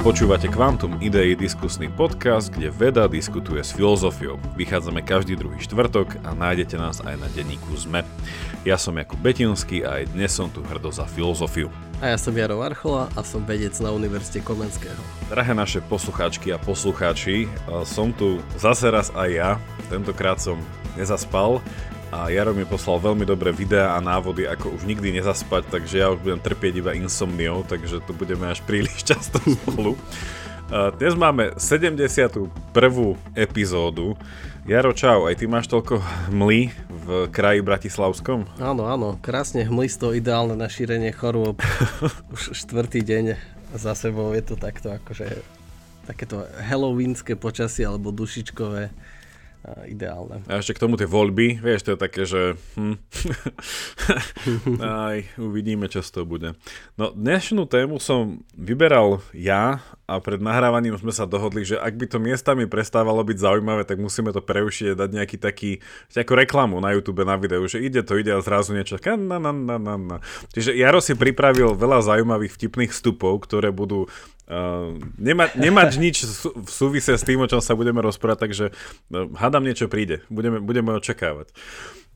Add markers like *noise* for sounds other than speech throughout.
Počúvate Quantum Idei diskusný podcast, kde veda diskutuje s filozofiou. Vychádzame každý druhý štvrtok a nájdete nás aj na denníku ZME. Ja som Jakub Betinský a aj dnes som tu hrdo za filozofiu. A ja som Jaro Varchola a som vedec na Univerzite Komenského. Drahé naše poslucháčky a poslucháči, som tu zase raz aj ja. Tentokrát som nezaspal, a Jaro mi poslal veľmi dobré videá a návody, ako už nikdy nezaspať, takže ja už budem trpieť iba insomniou, takže to budeme až príliš *laughs* často spolu. Dnes máme 71. epizódu. Jaro, čau, aj ty máš toľko hmly v kraji Bratislavskom? Áno, áno, krásne hmlisto, ideálne na šírenie chorôb. *laughs* Už štvrtý deň za sebou je to takto akože takéto halloweenské počasie alebo dušičkové ideálne. A ešte k tomu tie voľby, vieš, to je také, že hm. *laughs* aj uvidíme, čo z toho bude. No dnešnú tému som vyberal ja a pred nahrávaním sme sa dohodli, že ak by to miestami prestávalo byť zaujímavé, tak musíme to preušiť a dať nejaký taký, ako reklamu na YouTube, na videu, že ide to, ide a zrazu niečo. Na, na, na, na, na. Čiže Jaro si pripravil veľa zaujímavých vtipných vstupov, ktoré budú Uh, nemať, nemať nič v súvise s tým, o čom sa budeme rozprávať, takže uh, hádam niečo príde. Budeme, budeme očakávať.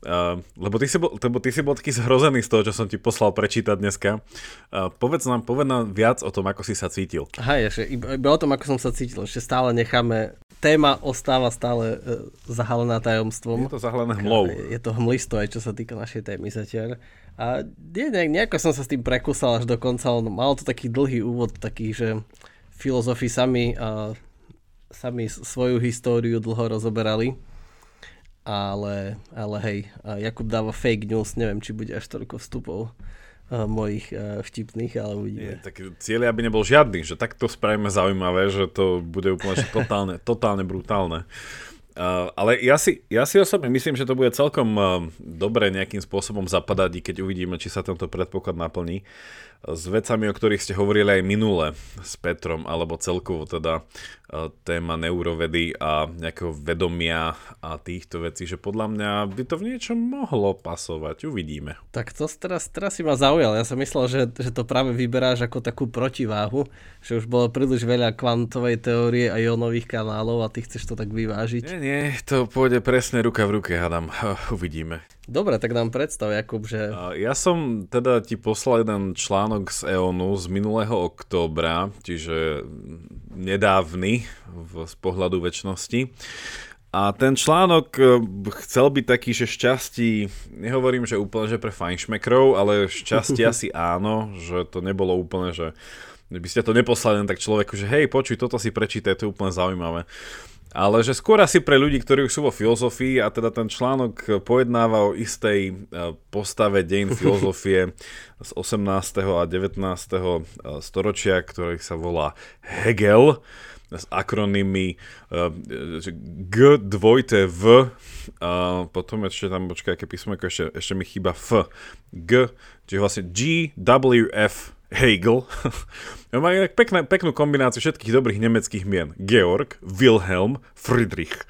Uh, lebo, ty si bol, lebo ty si bol taký zhrozený z toho, čo som ti poslal prečítať dneska. Uh, povedz, nám, povedz nám viac o tom, ako si sa cítil. Aha, ešte, iba, iba o tom, ako som sa cítil. Ešte stále necháme... Téma ostáva stále uh, zahalená tajomstvom. Je to zahalené hmlou. Je to hmlisto aj čo sa týka našej témy zatiaľ. A nie, ne, nejako som sa s tým prekusal až do konca, on mal to taký dlhý úvod, taký, že filozofi sami, a, sami svoju históriu dlho rozoberali. Ale, ale hej, Jakub dáva fake news, neviem, či bude až toľko vstupov mojich vtipných, ale uvidíme. Je, tak cieľ, aby nebol žiadny, že takto spravíme zaujímavé, že to bude úplne totálne, totálne brutálne. Uh, ale ja si, ja si osobne myslím, že to bude celkom uh, dobre nejakým spôsobom zapadať, keď uvidíme, či sa tento predpoklad naplní s vecami, o ktorých ste hovorili aj minule s Petrom, alebo celkovo teda e, téma neurovedy a nejakého vedomia a týchto vecí, že podľa mňa by to v niečom mohlo pasovať. Uvidíme. Tak to teraz, teraz si ma zaujal. Ja som myslel, že, že to práve vyberáš ako takú protiváhu, že už bolo príliš veľa kvantovej teórie a ionových kanálov a ty chceš to tak vyvážiť. Nie, nie, to pôjde presne ruka v ruke, hádam. *laughs* Uvidíme. Dobre, tak nám predstav, Jakub, že... Ja som teda ti poslal jeden článok z EONu z minulého októbra, čiže nedávny v, z pohľadu väčšnosti. A ten článok e, chcel byť taký, že šťastí, nehovorím, že úplne, že pre fajnšmekrov, ale šťastie *laughs* asi áno, že to nebolo úplne, že by ste to neposlali len tak človeku, že hej, počuj, toto si prečítaj, to je úplne zaujímavé ale že skôr asi pre ľudí, ktorí už sú vo filozofii a teda ten článok pojednáva o istej e, postave dejin *laughs* filozofie z 18. a 19. E, storočia, ktorý sa volá Hegel s akronymy e, G, dvojte V, a potom ešte tam, počkaj, aké písmo, ešte, ešte mi chýba F, G, čiže vlastne G, W, F, Hegel. *laughs* Má pekná, peknú kombináciu všetkých dobrých nemeckých mien. Georg, Wilhelm, Friedrich.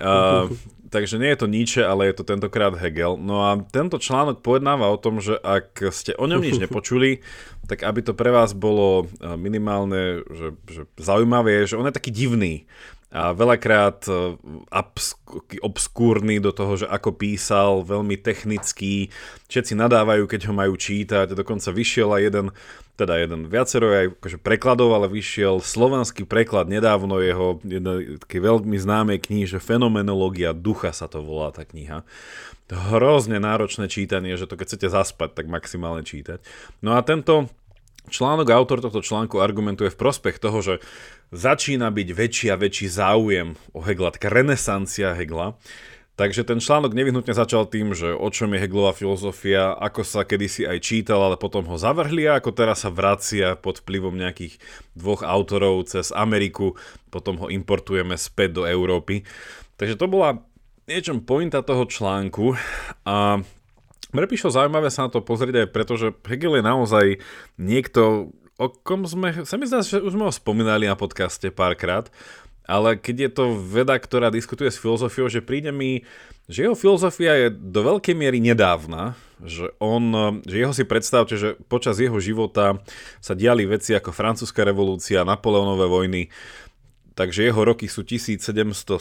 Uh, *laughs* takže nie je to Nietzsche, ale je to tentokrát Hegel. No a tento článok pojednáva o tom, že ak ste o ňom nič *laughs* nepočuli, tak aby to pre vás bolo minimálne že, že zaujímavé, že on je taký divný a veľakrát e, obskúrny do toho, že ako písal, veľmi technický, všetci nadávajú, keď ho majú čítať, dokonca vyšiel aj jeden, teda jeden viacero aj akože prekladov, ale vyšiel slovenský preklad nedávno jeho takej veľmi známej knihy, Fenomenológia ducha sa to volá tá kniha. Hrozne náročné čítanie, že to keď chcete zaspať, tak maximálne čítať. No a tento článok, autor tohto článku argumentuje v prospech toho, že začína byť väčší a väčší záujem o Hegla, taká renesancia Hegla. Takže ten článok nevyhnutne začal tým, že o čom je Heglová filozofia, ako sa kedysi aj čítal, ale potom ho zavrhli a ako teraz sa vracia pod vplyvom nejakých dvoch autorov cez Ameriku, potom ho importujeme späť do Európy. Takže to bola niečom pointa toho článku a mne zaujímavé sa na to pozrieť aj preto, že Hegel je naozaj niekto, o kom sme, sa mi zdá, že už sme ho spomínali na podcaste párkrát, ale keď je to veda, ktorá diskutuje s filozofiou, že príde mi, že jeho filozofia je do veľkej miery nedávna, že on, že jeho si predstavte, že počas jeho života sa diali veci ako francúzska revolúcia, Napoleonové vojny, takže jeho roky sú 1770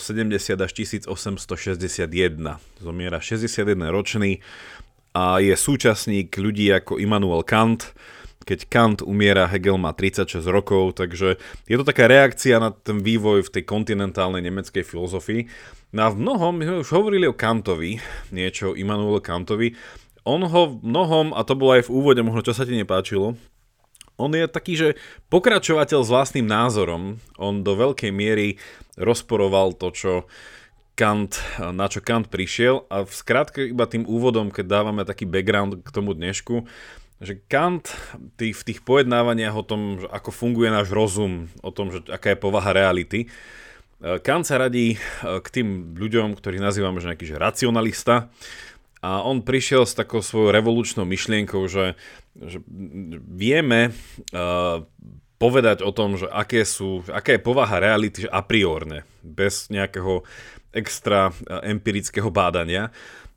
až 1861. Zomiera 61 ročný a je súčasník ľudí ako Immanuel Kant, keď Kant umiera, Hegel má 36 rokov, takže je to taká reakcia na ten vývoj v tej kontinentálnej nemeckej filozofii. No a v mnohom, my sme už hovorili o Kantovi, niečo o Immanuel Kantovi, on ho v mnohom, a to bolo aj v úvode, možno čo sa ti nepáčilo, on je taký, že pokračovateľ s vlastným názorom. On do veľkej miery rozporoval to, čo Kant, na čo Kant prišiel a v skratke iba tým úvodom, keď dávame taký background k tomu dnešku, že Kant tý, v tých pojednávaniach o tom, že ako funguje náš rozum, o tom, že aká je povaha reality, e, Kant sa radí e, k tým ľuďom, ktorých nazývame že nejaký že racionalista a on prišiel s takou svojou revolučnou myšlienkou, že, že vieme uh, povedať o tom, že aké sú, aká je povaha reality že a priorne, bez nejakého extra empirického bádania.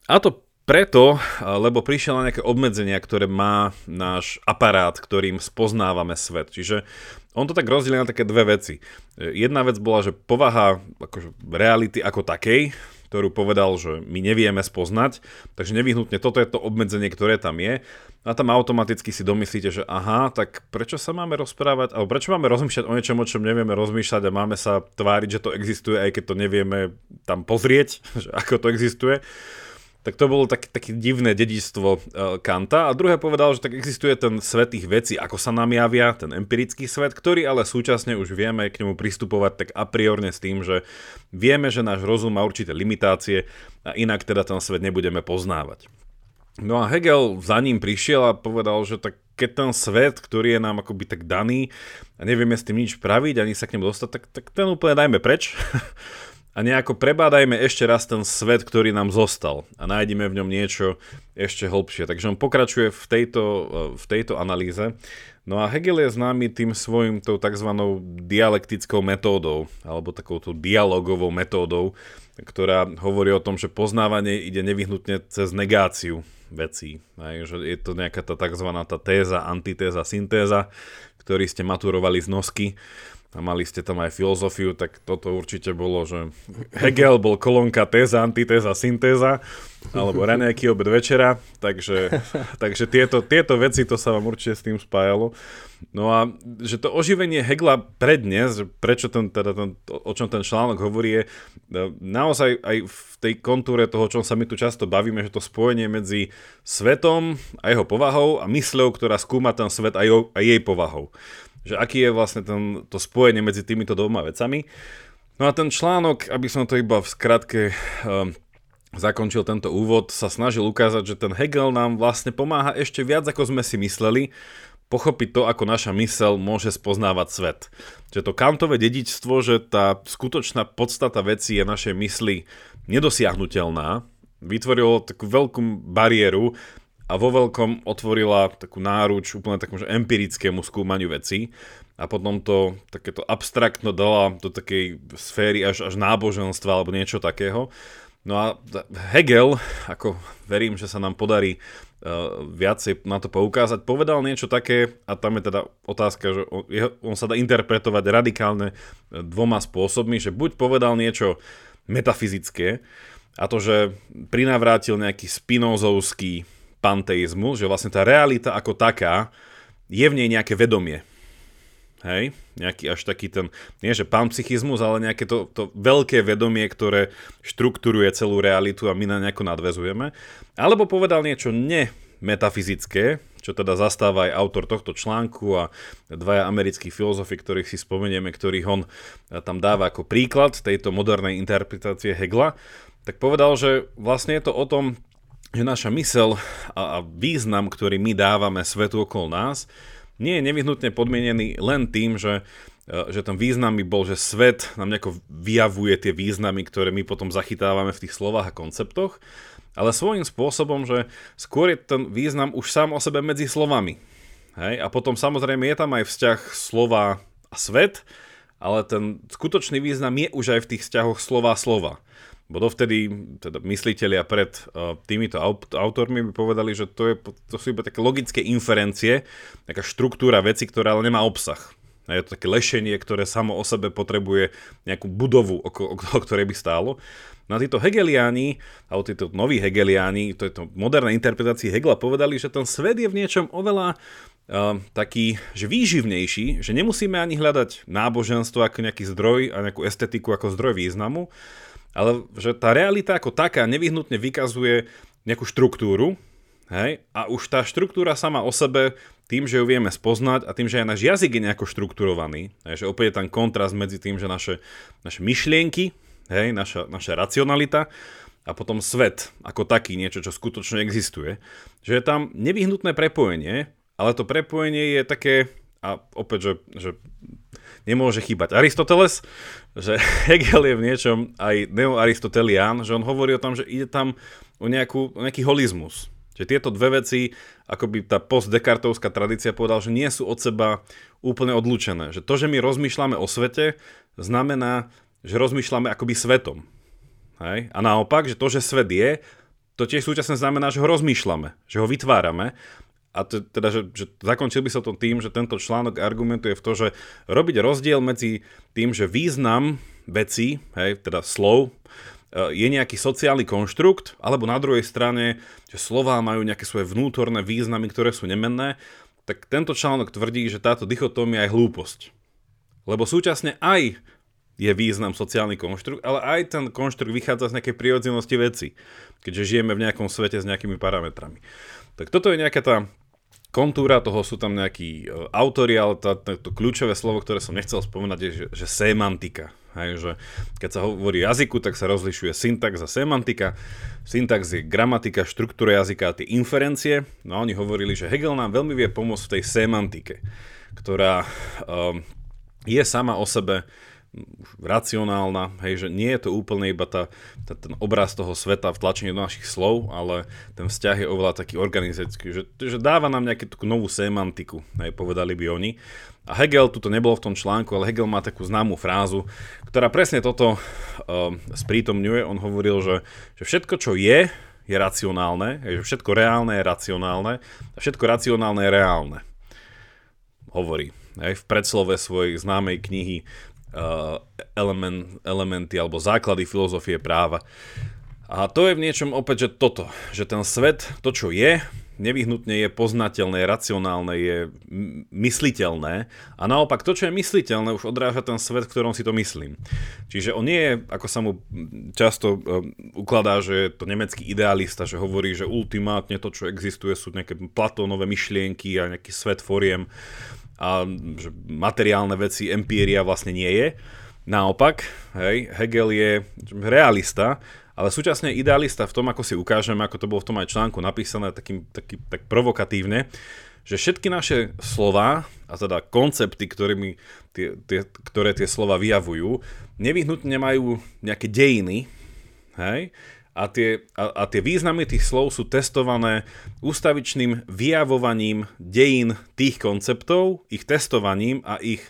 A to preto, lebo prišiel na nejaké obmedzenia, ktoré má náš aparát, ktorým spoznávame svet. Čiže on to tak rozdielil na také dve veci. Jedna vec bola, že povaha akože reality ako takej, ktorú povedal, že my nevieme spoznať, takže nevyhnutne toto je to obmedzenie, ktoré tam je a tam automaticky si domyslíte, že aha, tak prečo sa máme rozprávať, alebo prečo máme rozmýšľať o niečom, o čom nevieme rozmýšľať a máme sa tváriť, že to existuje, aj keď to nevieme tam pozrieť, *laughs* že ako to existuje. Tak to bolo tak, také divné dedičstvo uh, Kanta. A druhé povedal, že tak existuje ten svet tých vecí, ako sa nám javia, ten empirický svet, ktorý ale súčasne už vieme k nemu pristupovať tak a priorne s tým, že vieme, že náš rozum má určité limitácie a inak teda ten svet nebudeme poznávať. No a Hegel za ním prišiel a povedal, že tak keď ten svet, ktorý je nám akoby tak daný a nevieme s tým nič praviť, ani sa k nemu dostať, tak, tak ten úplne dajme preč. *laughs* a nejako prebádajme ešte raz ten svet, ktorý nám zostal a nájdeme v ňom niečo ešte hlbšie. Takže on pokračuje v tejto, v tejto analýze. No a Hegel je známy tým svojim tou tzv. dialektickou metódou, alebo takouto dialogovou metódou, ktorá hovorí o tom, že poznávanie ide nevyhnutne cez negáciu vecí. Aj, že je to nejaká tá tzv. Tá téza, antitéza, syntéza, ktorý ste maturovali z nosky a mali ste tam aj filozofiu, tak toto určite bolo, že Hegel bol kolónka téza, antitéza, syntéza, alebo raňajky obed večera, takže, takže tieto, tieto veci, to sa vám určite s tým spájalo. No a že to oživenie Hegla pre dnes, prečo ten, teda ten, o čom ten článok hovorí, je naozaj aj v tej kontúre toho, o čom sa my tu často bavíme, že to spojenie medzi svetom a jeho povahou a mysľou, ktorá skúma ten svet a, jo, a jej povahou že aký je vlastne ten, to spojenie medzi týmito dvoma vecami. No a ten článok, aby som to iba v skratke um, zakončil tento úvod, sa snažil ukázať, že ten Hegel nám vlastne pomáha ešte viac, ako sme si mysleli, pochopiť to, ako naša mysel môže spoznávať svet. Že to kantové dedičstvo, že tá skutočná podstata veci je našej mysli nedosiahnutelná, vytvorilo takú veľkú bariéru a vo veľkom otvorila takú náruč úplne takom že empirickému skúmaniu veci a potom to takéto abstraktno dala do takej sféry až, až náboženstva alebo niečo takého. No a Hegel, ako verím, že sa nám podarí uh, viacej na to poukázať, povedal niečo také, a tam je teda otázka, že on, je, on sa dá interpretovať radikálne uh, dvoma spôsobmi, že buď povedal niečo metafyzické, a to, že prinavrátil nejaký spinozovský panteizmu, že vlastne tá realita ako taká je v nej nejaké vedomie. Hej, nejaký až taký ten, nie že panpsychizmus, ale nejaké to, to veľké vedomie, ktoré štruktúruje celú realitu a my na nejako nadvezujeme. Alebo povedal niečo nemetafyzické, čo teda zastáva aj autor tohto článku a dvaja americkí filozofi, ktorých si spomenieme, ktorých on tam dáva ako príklad tejto modernej interpretácie Hegla, tak povedal, že vlastne je to o tom, že naša mysel a, význam, ktorý my dávame svetu okolo nás, nie je nevyhnutne podmienený len tým, že, e, že ten význam by bol, že svet nám nejako vyjavuje tie významy, ktoré my potom zachytávame v tých slovách a konceptoch, ale svojím spôsobom, že skôr je ten význam už sám o sebe medzi slovami. Hej? A potom samozrejme je tam aj vzťah slova a svet, ale ten skutočný význam je už aj v tých vzťahoch slova-slova. Bo dovtedy teda mysliteľia pred uh, týmito aut- autormi by povedali, že to, je, to sú iba také logické inferencie, taká štruktúra veci, ktorá ale nemá obsah. A je to také lešenie, ktoré samo o sebe potrebuje nejakú budovu, o, o, o ktorej by stálo. No títo Hegeliáni, alebo títo noví Hegeliáni, to je to moderné interpretácii Hegela, povedali, že ten svet je v niečom oveľa uh, taký, že výživnejší, že nemusíme ani hľadať náboženstvo ako nejaký zdroj a nejakú estetiku ako zdroj významu, ale že tá realita ako taká nevyhnutne vykazuje nejakú štruktúru, hej, a už tá štruktúra sama o sebe, tým, že ju vieme spoznať a tým, že aj náš jazyk je nejako štrukturovaný, hej, že opäť je tam kontrast medzi tým, že naše, naše myšlienky, hej, naša, naša racionalita a potom svet ako taký, niečo, čo skutočne existuje, že je tam nevyhnutné prepojenie, ale to prepojenie je také, a opäť, že, že nemôže chýbať Aristoteles, že *laughs* Hegel je v niečom aj neoaristotelián, že on hovorí o tom, že ide tam o, nejakú, o nejaký holizmus. Že tieto dve veci, ako by tá postdekartovská tradícia povedal, že nie sú od seba úplne odlučené. Že to, že my rozmýšľame o svete, znamená, že rozmýšľame akoby svetom. Hej? A naopak, že to, že svet je, to tiež súčasne znamená, že ho rozmýšľame, že ho vytvárame a teda, že, že zakončil by som to tým, že tento článok argumentuje v to, že robiť rozdiel medzi tým, že význam veci, hej, teda slov, e, je nejaký sociálny konštrukt, alebo na druhej strane, že slová majú nejaké svoje vnútorné významy, ktoré sú nemenné, tak tento článok tvrdí, že táto dichotómia je hlúposť. Lebo súčasne aj je význam sociálny konštrukt, ale aj ten konštrukt vychádza z nejakej prirodzenosti veci, keďže žijeme v nejakom svete s nejakými parametrami. Tak toto je nejaká tá kontúra toho sú tam nejakí uh, autori, ale tá, to kľúčové slovo, ktoré som nechcel spomenať, je, že, že semantika. Hej, že keď sa hovorí jazyku, tak sa rozlišuje syntax a semantika. Syntax je gramatika, štruktúra jazyka a tie inferencie. No a oni hovorili, že Hegel nám veľmi vie pomôcť v tej semantike, ktorá um, je sama o sebe racionálna, hej, že nie je to úplne iba tá, tá, ten obraz toho sveta vtlačenie do našich slov, ale ten vzťah je oveľa taký organizačný, že, že dáva nám nejakú takú novú semantiku, hej, povedali by oni. A Hegel, tu to nebolo v tom článku, ale Hegel má takú známú frázu, ktorá presne toto uh, sprítomňuje. On hovoril, že, že všetko, čo je, je racionálne, hej, že všetko reálne je racionálne a všetko racionálne je reálne. Hovorí hej, v predslove svojej známej knihy element, elementy alebo základy filozofie práva. A to je v niečom opäť, že toto, že ten svet, to čo je, nevyhnutne je poznateľné, racionálne, je mysliteľné a naopak to, čo je mysliteľné, už odráža ten svet, v ktorom si to myslím. Čiže on nie je, ako sa mu často uh, ukladá, že je to nemecký idealista, že hovorí, že ultimátne to, čo existuje, sú nejaké platónové myšlienky a nejaký svet foriem a že materiálne veci, empíria vlastne nie je. Naopak, hej, Hegel je realista, ale súčasne idealista v tom, ako si ukážeme, ako to bolo v tom aj článku napísané takým, taký, tak provokatívne, že všetky naše slova, a teda koncepty, ktorými tie, tie, ktoré tie slova vyjavujú, nevyhnutne majú nejaké dejiny, hej, a tie, a, a tie významy tých slov sú testované ústavičným vyjavovaním dejín tých konceptov, ich testovaním a ich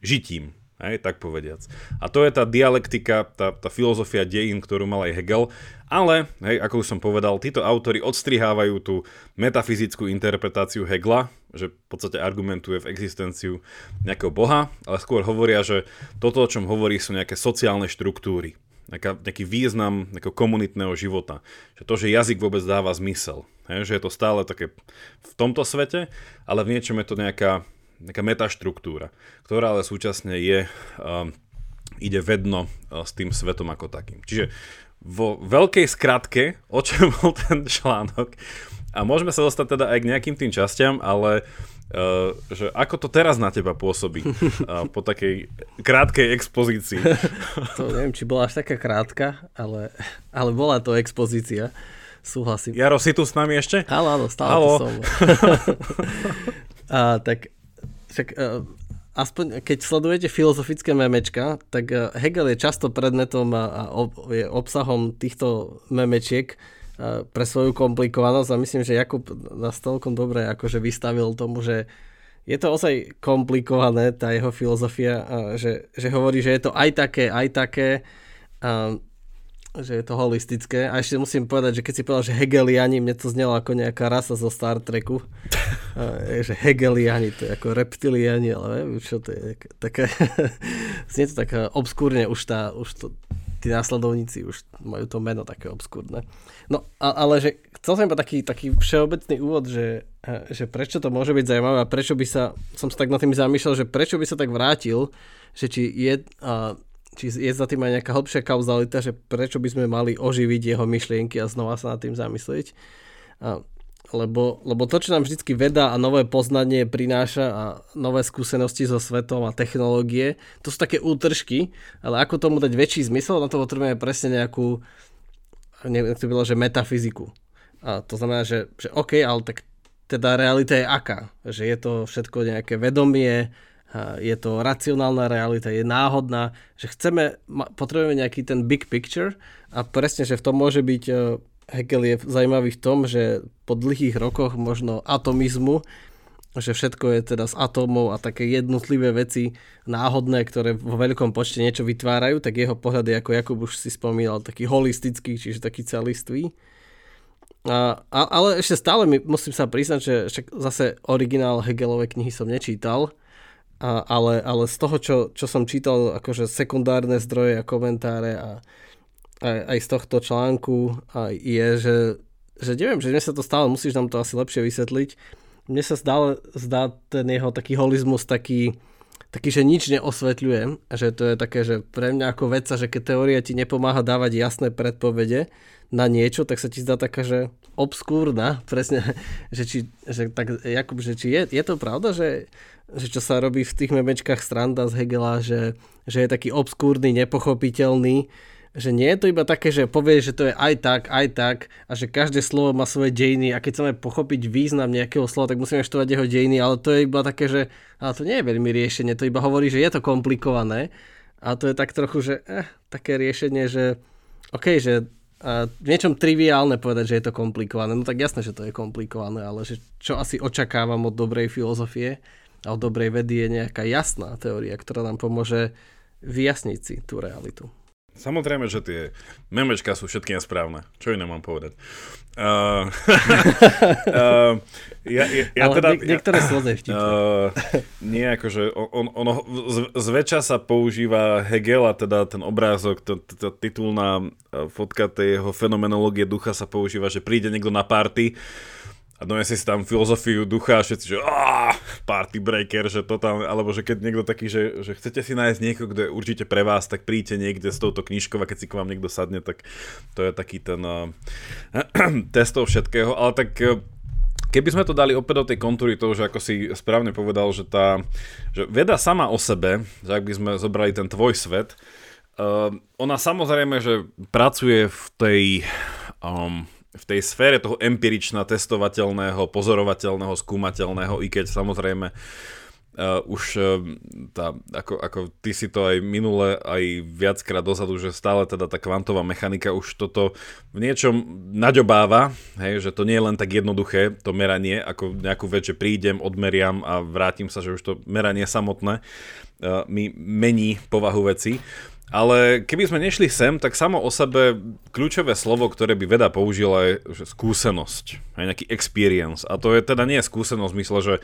žitím. Hej, tak povediac. A to je tá dialektika, tá, tá filozofia dejín, ktorú mal aj Hegel. Ale, hej, ako už som povedal, títo autory odstrihávajú tú metafyzickú interpretáciu Hegla, že v podstate argumentuje v existenciu nejakého boha, ale skôr hovoria, že toto, o čom hovorí, sú nejaké sociálne štruktúry nejaká, nejaký význam nejakého komunitného života. Že to, že jazyk vôbec dáva zmysel. Hej, že je to stále také v tomto svete, ale v niečom je to nejaká, nejaká metaštruktúra, ktorá ale súčasne je, um, ide vedno uh, s tým svetom ako takým. Čiže vo veľkej skratke, o čom bol ten článok, a môžeme sa dostať teda aj k nejakým tým častiam, ale Uh, že ako to teraz na teba pôsobí uh, *laughs* po takej krátkej expozícii? to neviem, či bola až taká krátka, ale, ale bola to expozícia. Súhlasím. Jaro, si tu s nami ešte? Áno, áno, stále Halo. tu som. *laughs* a, tak, však uh, aspoň keď sledujete filozofické memečka, tak Hegel je často predmetom a, a ob, je obsahom týchto memečiek, pre svoju komplikovanosť a myslím, že Jakub nás toľkom dobre akože vystavil tomu, že je to ozaj komplikované, tá jeho filozofia, že, že hovorí, že je to aj také, aj také, a, že je to holistické. A ešte musím povedať, že keď si povedal, že Hegeliani, mne to znelo ako nejaká rasa zo Star Treku. *laughs* A, že Hegeliani, to je ako reptiliani, ale neviem, čo to je. Také, *laughs* znie to tak obskúrne, už, tá, už to, tí následovníci už majú to meno také obskúrne. No, a, ale že chcel som iba taký, taký všeobecný úvod, že, že prečo to môže byť zaujímavé a prečo by sa, som sa tak nad tým zamýšľal, že prečo by sa tak vrátil, že či je, a, či je za tým aj nejaká hlbšia kauzalita, že prečo by sme mali oživiť jeho myšlienky a znova sa nad tým zamyslieť. A, lebo, lebo to, čo nám vždy veda a nové poznanie prináša a nové skúsenosti so svetom a technológie, to sú také útržky, ale ako tomu dať väčší zmysel, na to potrebujeme presne nejakú, neviem, to bylo, že metafyziku. A to znamená, že, že OK, ale tak teda realita je aká? Že je to všetko nejaké vedomie, je to racionálna realita, je náhodná, že chceme, potrebujeme nejaký ten big picture a presne, že v tom môže byť Hegel je zaujímavý v tom, že po dlhých rokoch možno atomizmu, že všetko je teda z atómov a také jednotlivé veci náhodné, ktoré vo veľkom počte niečo vytvárajú, tak jeho pohľad je, ako Jakub už si spomínal, taký holistický, čiže taký celistvý. A, a, ale ešte stále mi, musím sa priznať, že však zase originál Hegelovej knihy som nečítal, a, ale, ale z toho, čo, čo som čítal, akože sekundárne zdroje a komentáre a, aj, aj z tohto článku je, že, že neviem, že mne sa to stále, musíš nám to asi lepšie vysvetliť, mne sa stále zdá ten jeho taký holizmus taký, taký, že nič neosvetľuje, že to je také, že pre mňa ako vedca, že keď teória ti nepomáha dávať jasné predpovede na niečo, tak sa ti zdá taká, že obskúrna, *laughs* presne, že, či, že tak Jakub, že či je, je to pravda, že, že čo sa robí v tých memečkách Stranda z Hegela, že, že je taký obskúrny, nepochopiteľný, že nie je to iba také, že povie, že to je aj tak, aj tak a že každé slovo má svoje dejiny a keď chceme pochopiť význam nejakého slova, tak musíme študovať jeho dejiny, ale to je iba také, že ale to nie je veľmi riešenie, to iba hovorí, že je to komplikované a to je tak trochu, že eh, také riešenie, že OK, že v niečom triviálne povedať, že je to komplikované. No tak jasné, že to je komplikované, ale že čo asi očakávam od dobrej filozofie a od dobrej vedy je nejaká jasná teória, ktorá nám pomôže vyjasniť si tú realitu. Samozrejme, že tie memečka sú všetky nesprávne. Čo iné mám povedať? Uh, *laughs* uh, ja, ja, ja Ale teda, niek- niektoré sú uh, Nie, akože on, ono, z, zväčša sa používa Hegel a teda ten obrázok, tá titulná fotka tej jeho fenomenológie ducha sa používa, že príde niekto na party a donesie si tam filozofiu ducha a všetci, že party breaker, že to tam, alebo že keď niekto taký, že, že chcete si nájsť niekoho, kto je určite pre vás, tak príďte niekde s touto knižkou a keď si k vám niekto sadne, tak to je taký ten *clears throat* uh, testov všetkého, ale tak uh, keby sme to dali opäť do tej kontúry toho, že ako si správne povedal, že tá že veda sama o sebe, že ak by sme zobrali ten tvoj svet, uh, ona samozrejme, že pracuje v tej um, v tej sfére toho empiričná, testovateľného, pozorovateľného, skúmateľného, i keď samozrejme uh, už uh, tá, ako, ako ty si to aj minule, aj viackrát dozadu, že stále teda tá kvantová mechanika už toto v niečom naďobáva, hej, že to nie je len tak jednoduché, to meranie, ako nejakú vec, že prídem, odmeriam a vrátim sa, že už to meranie samotné uh, mi mení povahu veci. Ale keby sme nešli sem, tak samo o sebe kľúčové slovo, ktoré by veda použila je skúsenosť, aj nejaký experience. A to je teda nie skúsenosť v zmysle, že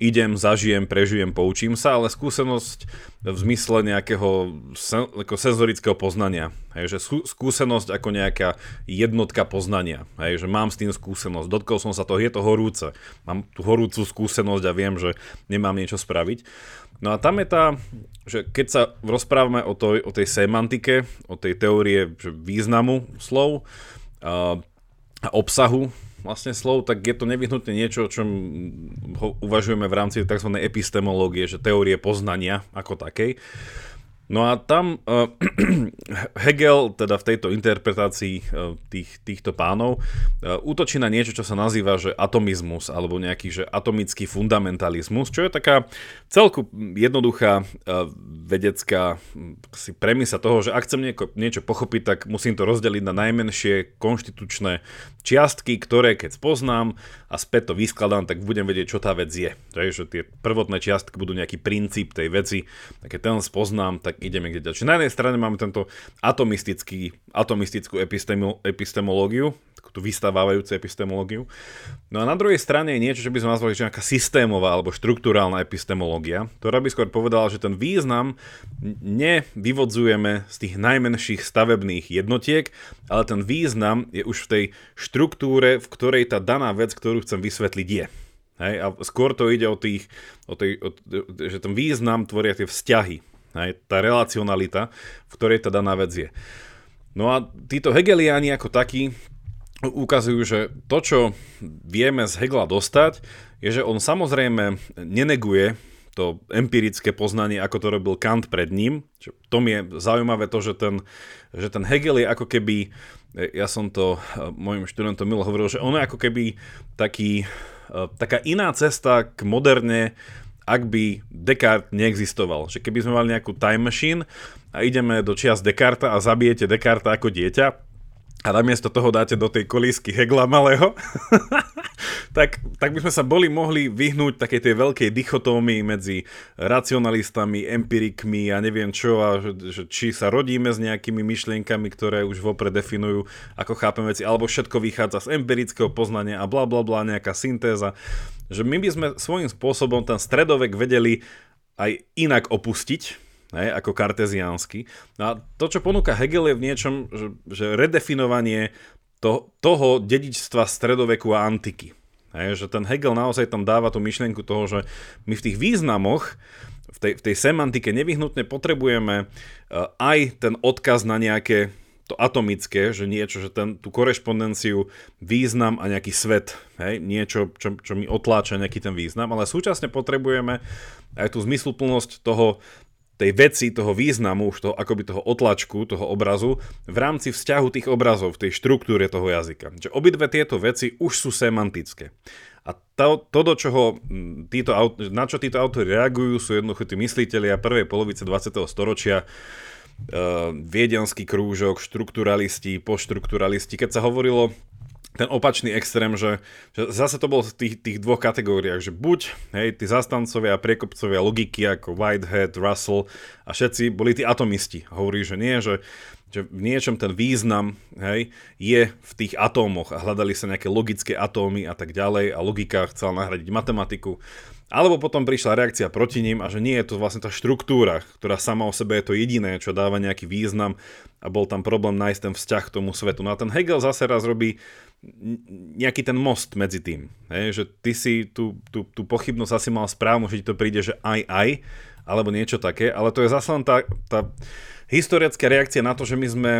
idem, zažijem, prežijem, poučím sa, ale skúsenosť v zmysle nejakého sen, ako senzorického poznania. Hej, že skúsenosť ako nejaká jednotka poznania. Hej, že mám s tým skúsenosť, dotkol som sa toho, je to horúce. Mám tú horúcu skúsenosť a viem, že nemám niečo spraviť. No a tam je tá, že keď sa rozprávame o, to, o tej semantike, o tej teórie že významu slov a, a obsahu vlastne slov, tak je to nevyhnutne niečo, o čom ho uvažujeme v rámci tzv. epistemológie, že teórie poznania ako takej. No a tam uh, *clears throat* Hegel, teda v tejto interpretácii uh, tých, týchto pánov, uh, útočí na niečo, čo sa nazýva že atomizmus, alebo nejaký že atomický fundamentalizmus, čo je taká celku jednoduchá uh, vedecká si premisa toho, že ak chcem nieko, niečo pochopiť, tak musím to rozdeliť na najmenšie konštitučné čiastky, ktoré keď spoznám a späť to vyskladám, tak budem vedieť, čo tá vec je. Takže tie prvotné čiastky budú nejaký princíp tej veci, a keď ten spoznám, tak ideme kde ďalšie. Na jednej strane máme tento atomistický, atomistickú epistemo, epistemológiu, tú vystávajúcu epistemológiu. No a na druhej strane je niečo, čo by sme nazvali že nejaká systémová alebo štruktúrálna epistemológia, ktorá by skôr povedala, že ten význam nevyvodzujeme z tých najmenších stavebných jednotiek, ale ten význam je už v tej štruktúre, v ktorej tá daná vec, ktorú chcem vysvetliť, je. Hej, a skôr to ide o tých, o tej, o, že ten význam tvoria tie vzťahy Hej, tá relacionalita, v ktorej tá daná vec je. No a títo hegeliáni ako takí ukazujú, že to, čo vieme z Hegla dostať, je, že on samozrejme neneguje to empirické poznanie, ako to robil Kant pred ním. Čo, tom je zaujímavé to, že ten, že ten Hegel je ako keby, ja som to mojim študentom milo hovoril, že on je ako keby taký, taká iná cesta k moderne ak by Descartes neexistoval. Že keby sme mali nejakú time machine a ideme do čias Descartes a zabijete Descartes ako dieťa, a namiesto toho dáte do tej kolísky Hegla malého, *laughs* tak, tak by sme sa boli mohli vyhnúť takej tej veľkej dichotómii medzi racionalistami, empirikmi a neviem čo, a že, že, či sa rodíme s nejakými myšlienkami, ktoré už vopred definujú, ako chápeme veci, alebo všetko vychádza z empirického poznania a bla bla bla, nejaká syntéza. Že my by sme svojím spôsobom ten stredovek vedeli aj inak opustiť, ne, ako karteziánsky. No a to, čo ponúka Hegel je v niečom, že, že redefinovanie to, toho dedičstva stredoveku a antiky. Hej, že ten Hegel naozaj tam dáva tú myšlienku toho, že my v tých významoch, v tej, v tej semantike nevyhnutne potrebujeme uh, aj ten odkaz na nejaké to atomické, že niečo, že ten, tú korešpondenciu, význam a nejaký svet, hej, niečo, čo, čo mi otláča nejaký ten význam, ale súčasne potrebujeme aj tú zmysluplnosť toho, tej veci, toho významu, už toho, akoby toho otlačku, toho obrazu, v rámci vzťahu tých obrazov, v tej štruktúre toho jazyka. Že obidve tieto veci už sú semantické. A to, to do čoho títo, na čo títo autori reagujú, sú jednoducho tí mysliteľia prvej polovice 20. storočia, uh, viedenský krúžok, štrukturalisti, poštrukturalisti, keď sa hovorilo ten opačný extrém, že, že zase to bolo v tých, tých dvoch kategóriách, že buď hej, tí zastancovia a priekopcovia logiky ako Whitehead, Russell a všetci boli tí atomisti. Hovorí, že nie, že, že v niečom ten význam hej, je v tých atómoch a hľadali sa nejaké logické atómy a tak ďalej a logika chcela nahradiť matematiku. Alebo potom prišla reakcia proti ním a že nie je to vlastne tá štruktúra, ktorá sama o sebe je to jediné, čo dáva nejaký význam a bol tam problém nájsť ten vzťah k tomu svetu. No a ten Hegel zase raz robí nejaký ten most medzi tým. Hej, že ty si tú, tú, tú pochybnosť asi mal správnu, že ti to príde, že aj aj, alebo niečo také, ale to je zase len tá, tá historická reakcia na to, že my sme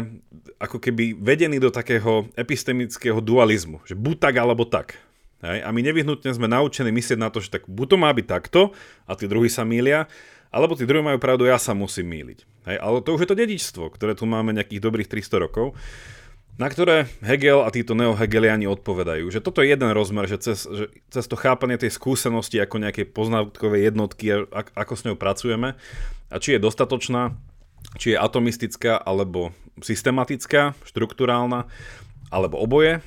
ako keby vedení do takého epistemického dualizmu, že buď tak alebo tak. Hej? A my nevyhnutne sme naučení myslieť na to, že tak buď to má byť takto a tí druhí sa mília, alebo tí druhí majú pravdu, ja sa musím míliť. Hej? Ale to už je to dedičstvo, ktoré tu máme nejakých dobrých 300 rokov, na ktoré Hegel a títo neohegeliani odpovedajú. Že toto je jeden rozmer, že cez, že cez to chápanie tej skúsenosti ako nejakej poznávkovej jednotky, ako s ňou pracujeme a či je dostatočná, či je atomistická alebo systematická, štruktúrálna, alebo oboje.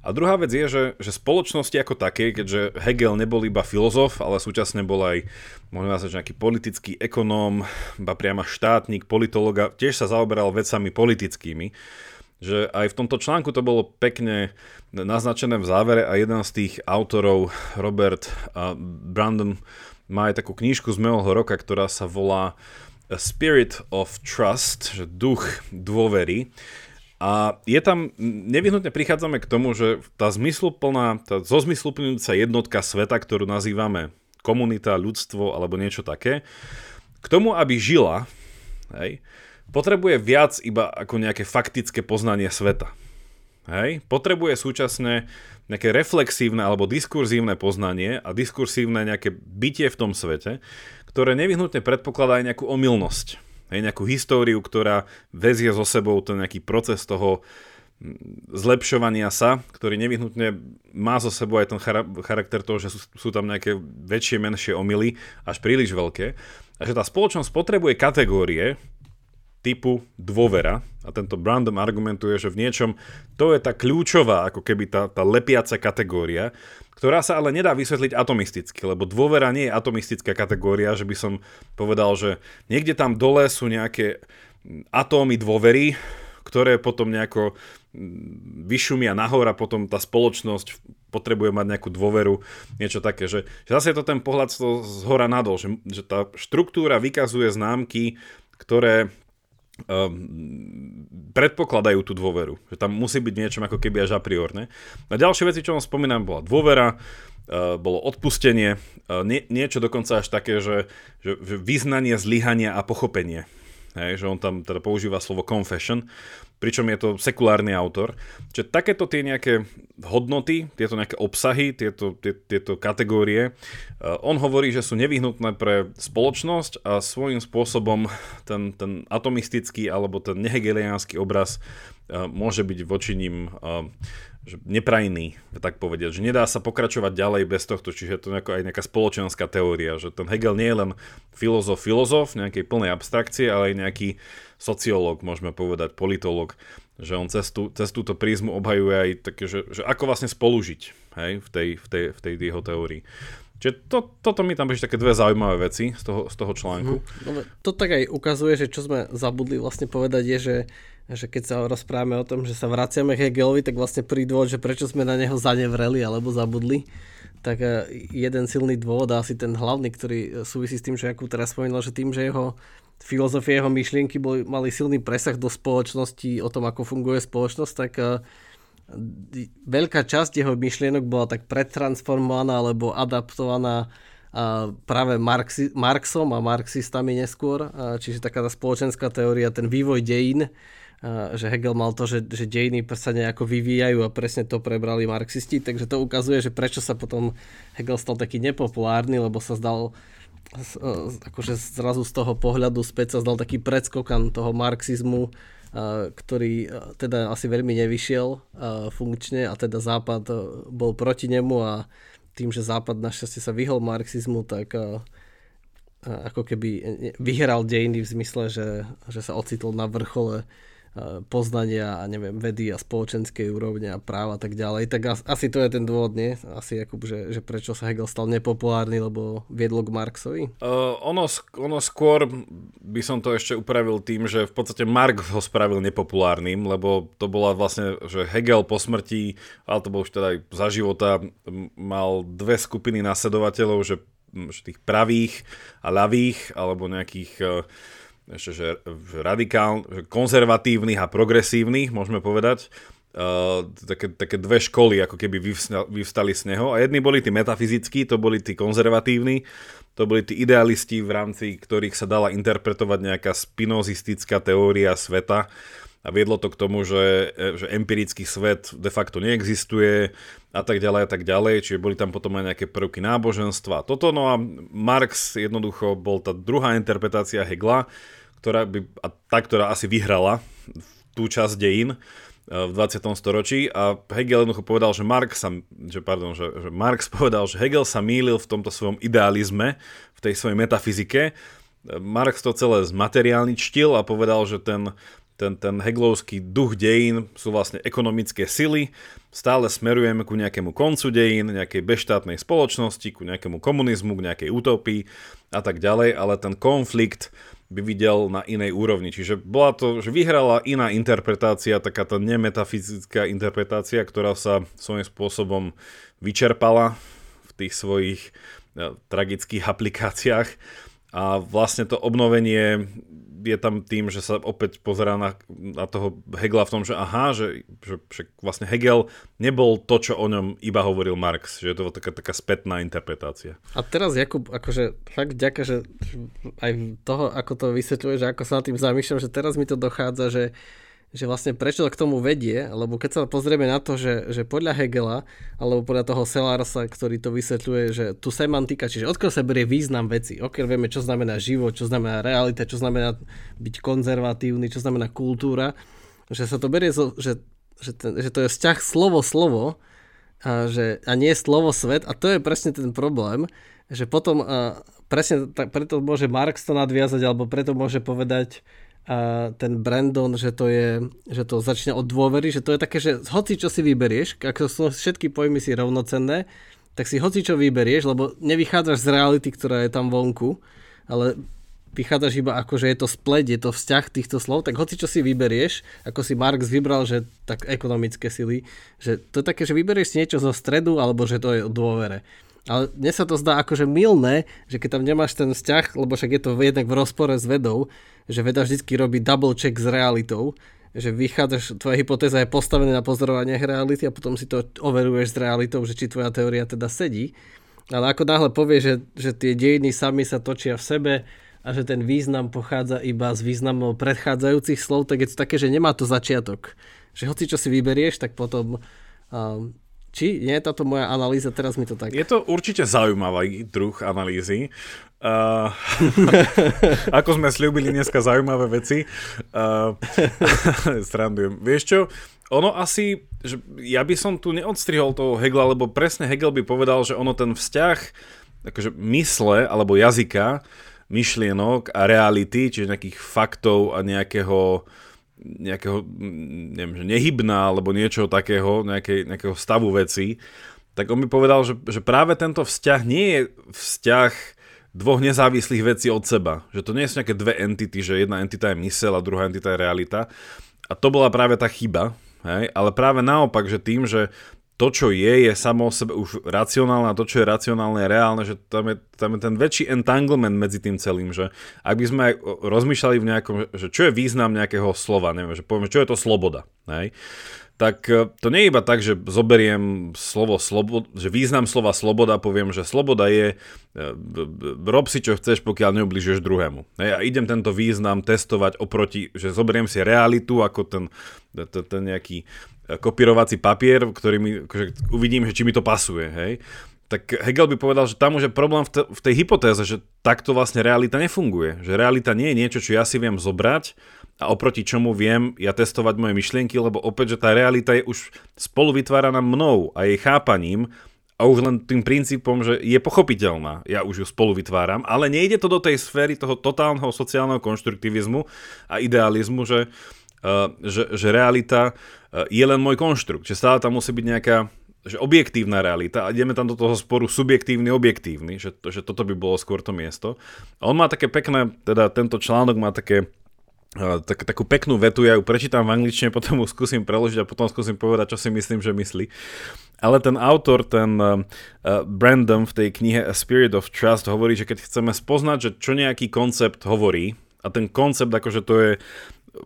A druhá vec je, že, že spoločnosti ako také, keďže Hegel nebol iba filozof, ale súčasne bol aj možno nazvať nejaký politický ekonóm, iba priama štátnik, politológ a tiež sa zaoberal vecami politickými. Že aj v tomto článku to bolo pekne naznačené v závere a jeden z tých autorov, Robert Brandon, má aj takú knížku z minulého roka, ktorá sa volá A Spirit of Trust, že duch dôvery. A je tam, nevyhnutne prichádzame k tomu, že tá zmysluplná, tá zozmysluplňujúca jednotka sveta, ktorú nazývame komunita, ľudstvo alebo niečo také, k tomu, aby žila, hej, potrebuje viac iba ako nejaké faktické poznanie sveta. Hej? Potrebuje súčasne nejaké reflexívne alebo diskurzívne poznanie a diskursívne nejaké bytie v tom svete, ktoré nevyhnutne predpokladá aj nejakú omylnosť. Hej, nejakú históriu, ktorá vezie so sebou ten nejaký proces toho zlepšovania sa, ktorý nevyhnutne má zo sebou aj ten charakter toho, že sú, sú tam nejaké väčšie, menšie omily, až príliš veľké. A že tá spoločnosť potrebuje kategórie typu dôvera, a tento Brandom argumentuje, že v niečom to je tá kľúčová, ako keby tá, tá lepiaca kategória, ktorá sa ale nedá vysvetliť atomisticky, lebo dôvera nie je atomistická kategória, že by som povedal, že niekde tam dole sú nejaké atómy dôvery, ktoré potom nejako vyšumia nahor a potom tá spoločnosť potrebuje mať nejakú dôveru, niečo také, že, že zase je to ten pohľad z hora nadol, že, že tá štruktúra vykazuje známky, ktoré um, predpokladajú tú dôveru. Že tam musí byť niečo ako keby až a priorne. A ďalšie veci, čo vám spomínam, bola dôvera, uh, bolo odpustenie, uh, nie, niečo dokonca až také, že, že, že vyznanie zlyhania a pochopenie. Hej, že on tam teda používa slovo confession pričom je to sekulárny autor. Čiže takéto tie nejaké hodnoty, tieto nejaké obsahy, tieto, tie, tieto kategórie, uh, on hovorí, že sú nevyhnutné pre spoločnosť a svojím spôsobom ten, ten atomistický alebo ten nehegeliánsky obraz uh, môže byť voči ním uh, že neprajný, tak povedať, že nedá sa pokračovať ďalej bez tohto, čiže je to aj nejaká spoločenská teória, že ten Hegel nie je len filozof, filozof nejakej plnej abstrakcie, ale aj nejaký sociológ, môžeme povedať, politológ, že on cez, tú, cez túto prízmu obhajuje aj také, že, že ako vlastne spolužiť hej, v, tej, v, tej, v tej jeho teórii. Čiže to, toto mi tam prišli také dve zaujímavé veci z toho, z toho článku. Mm. to tak aj ukazuje, že čo sme zabudli vlastne povedať je, že že keď sa rozprávame o tom, že sa vraciame Hegelovi, tak vlastne prvý dôvod, že prečo sme na neho zanevreli alebo zabudli, tak e, jeden silný dôvod asi ten hlavný, ktorý súvisí s tým, že ako teraz spomínal, že tým, že jeho filozofie, jeho myšlienky boli, mali silný presah do spoločnosti o tom, ako funguje spoločnosť, tak e, veľká časť jeho myšlienok bola tak pretransformovaná alebo adaptovaná práve Marxi, Marxom a marxistami neskôr, čiže taká tá spoločenská teória, ten vývoj dejín, že Hegel mal to, že, že dejiny sa nejako vyvíjajú a presne to prebrali marxisti, takže to ukazuje, že prečo sa potom Hegel stal taký nepopulárny, lebo sa zdal akože zrazu z toho pohľadu späť sa zdal taký predskokan toho marxizmu, ktorý teda asi veľmi nevyšiel funkčne a teda Západ bol proti nemu a tým, že Západ našťastie sa vyhol marxizmu, tak ako keby vyhral dejiny v zmysle, že, že sa ocitol na vrchole poznania a neviem, vedy a spoločenskej úrovne a práva a tak ďalej. Tak asi to je ten dôvod, nie? Asi Jakub, že, že prečo sa Hegel stal nepopulárny, lebo viedlo k Marxovi? Uh, ono, ono skôr by som to ešte upravil tým, že v podstate Marx ho spravil nepopulárnym, lebo to bola vlastne, že Hegel po smrti, ale to bol už teda aj za života, mal dve skupiny nasledovateľov, že, tých pravých a ľavých, alebo nejakých uh, ešte, že, radikál, že konzervatívnych a progresívnych, môžeme povedať, uh, také, také dve školy ako keby vyvstali z neho. A jedni boli tí metafyzickí, to boli tí konzervatívni, to boli tí idealisti, v rámci ktorých sa dala interpretovať nejaká spinozistická teória sveta, a viedlo to k tomu, že, že empirický svet de facto neexistuje a tak ďalej a tak ďalej, čiže boli tam potom aj nejaké prvky náboženstva. Toto, no a Marx jednoducho bol tá druhá interpretácia Hegla, ktorá by, a tá, ktorá asi vyhrala tú časť dejín eh, v 20. storočí a Hegel jednoducho povedal, že Marx sa, že, pardon, že, že Marx *laughs* povedal, že Hegel sa mýlil v tomto svojom idealizme, v tej svojej metafyzike. Eh, Marx to celé zmateriálničtil a povedal, že ten, ten, ten heglovský duch dejín sú vlastne ekonomické sily, stále smerujeme ku nejakému koncu dejín, nejakej beštátnej spoločnosti, ku nejakému komunizmu, k nejakej utopii a tak ďalej, ale ten konflikt by videl na inej úrovni. Čiže bola to, že vyhrala iná interpretácia, taká tá nemetafyzická interpretácia, ktorá sa svojím spôsobom vyčerpala v tých svojich ja, tragických *laughs* aplikáciách a vlastne to obnovenie je tam tým, že sa opäť pozerá na, na toho Hegela v tom, že aha, že, že, že vlastne Hegel nebol to, čo o ňom iba hovoril Marx, že to bola taká, taká spätná interpretácia. A teraz Jakub, akože fakt ďaká, že aj toho, ako to vysvetľuje, že ako sa nad tým zamýšľam, že teraz mi to dochádza, že že vlastne prečo to k tomu vedie, lebo keď sa pozrieme na to, že, že podľa Hegela, alebo podľa toho Selarsa, ktorý to vysvetľuje, že tu semantika, čiže odkiaľ sa berie význam veci, okiaľ vieme, čo znamená život, čo znamená realita, čo znamená byť konzervatívny, čo znamená kultúra, že sa to berie, že, že, ten, že to je vzťah slovo-slovo a, že, a nie slovo-svet a to je presne ten problém, že potom a, presne tak, preto môže Marx to nadviazať, alebo preto môže povedať, a ten Brandon, že to je, že to začne od dôvery, že to je také, že hoci čo si vyberieš, ako sú všetky pojmy si rovnocenné, tak si hoci čo vyberieš, lebo nevychádzaš z reality, ktorá je tam vonku, ale vychádzaš iba ako, že je to spleť, je to vzťah týchto slov, tak hoci čo si vyberieš, ako si Marx vybral, že tak ekonomické sily, že to je také, že vyberieš si niečo zo stredu, alebo že to je o dôvere. Ale mne sa to zdá akože milné, že keď tam nemáš ten vzťah, lebo však je to jednak v rozpore s vedou, že veda vždy robí double check s realitou, že vychádzaš, tvoja hypotéza je postavená na pozorovaniach reality a potom si to overuješ s realitou, že či tvoja teória teda sedí. Ale ako náhle povie, že, že tie dejiny sami sa točia v sebe a že ten význam pochádza iba z významov predchádzajúcich slov, tak je to také, že nemá to začiatok. Že hoci čo si vyberieš, tak potom um, či nie je táto moja analýza, teraz mi to tak... Je to určite zaujímavý druh analýzy. Uh, *laughs* ako sme slúbili dneska zaujímavé veci. *laughs* Uh, strandujem. Vieš čo, ono asi, že ja by som tu neodstrihol toho Hegla, lebo presne Hegel by povedal, že ono ten vzťah akože mysle alebo jazyka, myšlienok a reality, čiže nejakých faktov a nejakého nejakého, neviem, že nehybná alebo niečo takého, nejakej, nejakého stavu veci, tak on mi povedal, že, že práve tento vzťah nie je vzťah dvoch nezávislých vecí od seba. Že to nie sú nejaké dve entity, že jedna entita je mysel a druhá entita je realita. A to bola práve tá chyba. Hej? Ale práve naopak, že tým, že to, čo je, je samo o sebe už racionálne a to, čo je racionálne, je reálne, že tam je, tam je ten väčší entanglement medzi tým celým, že ak by sme rozmýšľali v nejakom, že čo je význam nejakého slova, neviem, že povieme, čo je to sloboda, hej? tak e, to nie je iba tak, že zoberiem slovo sloboda, že význam slova sloboda, poviem, že sloboda je e, rob si čo chceš, pokiaľ neubližuješ druhému. Hej, a idem tento význam testovať oproti, že zoberiem si realitu ako ten, ten, ten nejaký kopírovací papier, ktorý mi, akože uvidím, že či mi to pasuje, hej. Tak Hegel by povedal, že tam už je problém v, te, v tej hypotéze, že takto vlastne realita nefunguje. Že realita nie je niečo, čo ja si viem zobrať a oproti čomu viem ja testovať moje myšlienky, lebo opäť, že tá realita je už spolu vytváraná mnou a jej chápaním a už len tým princípom, že je pochopiteľná. Ja už ju spolu vytváram, ale nejde to do tej sféry toho totálneho sociálneho konštruktivizmu a idealizmu, že, uh, že, že realita Eh, je len môj konštrukt, že stále tam musí byť nejaká že objektívna realita a ideme tam do toho sporu subjektívny, objektívny, že, že toto by bolo skôr to miesto. A on má také pekné, teda tento článok má také uh, tak, takú peknú vetu, ja ju prečítam v angličtine, *laughs* potom ju skúsim preložiť a potom skúsim povedať, čo si myslím, že myslí. Ale ten autor, ten uh, Brandon v tej knihe A Spirit of Trust hovorí, že keď chceme spoznať, že čo nejaký koncept hovorí, a ten koncept akože to je,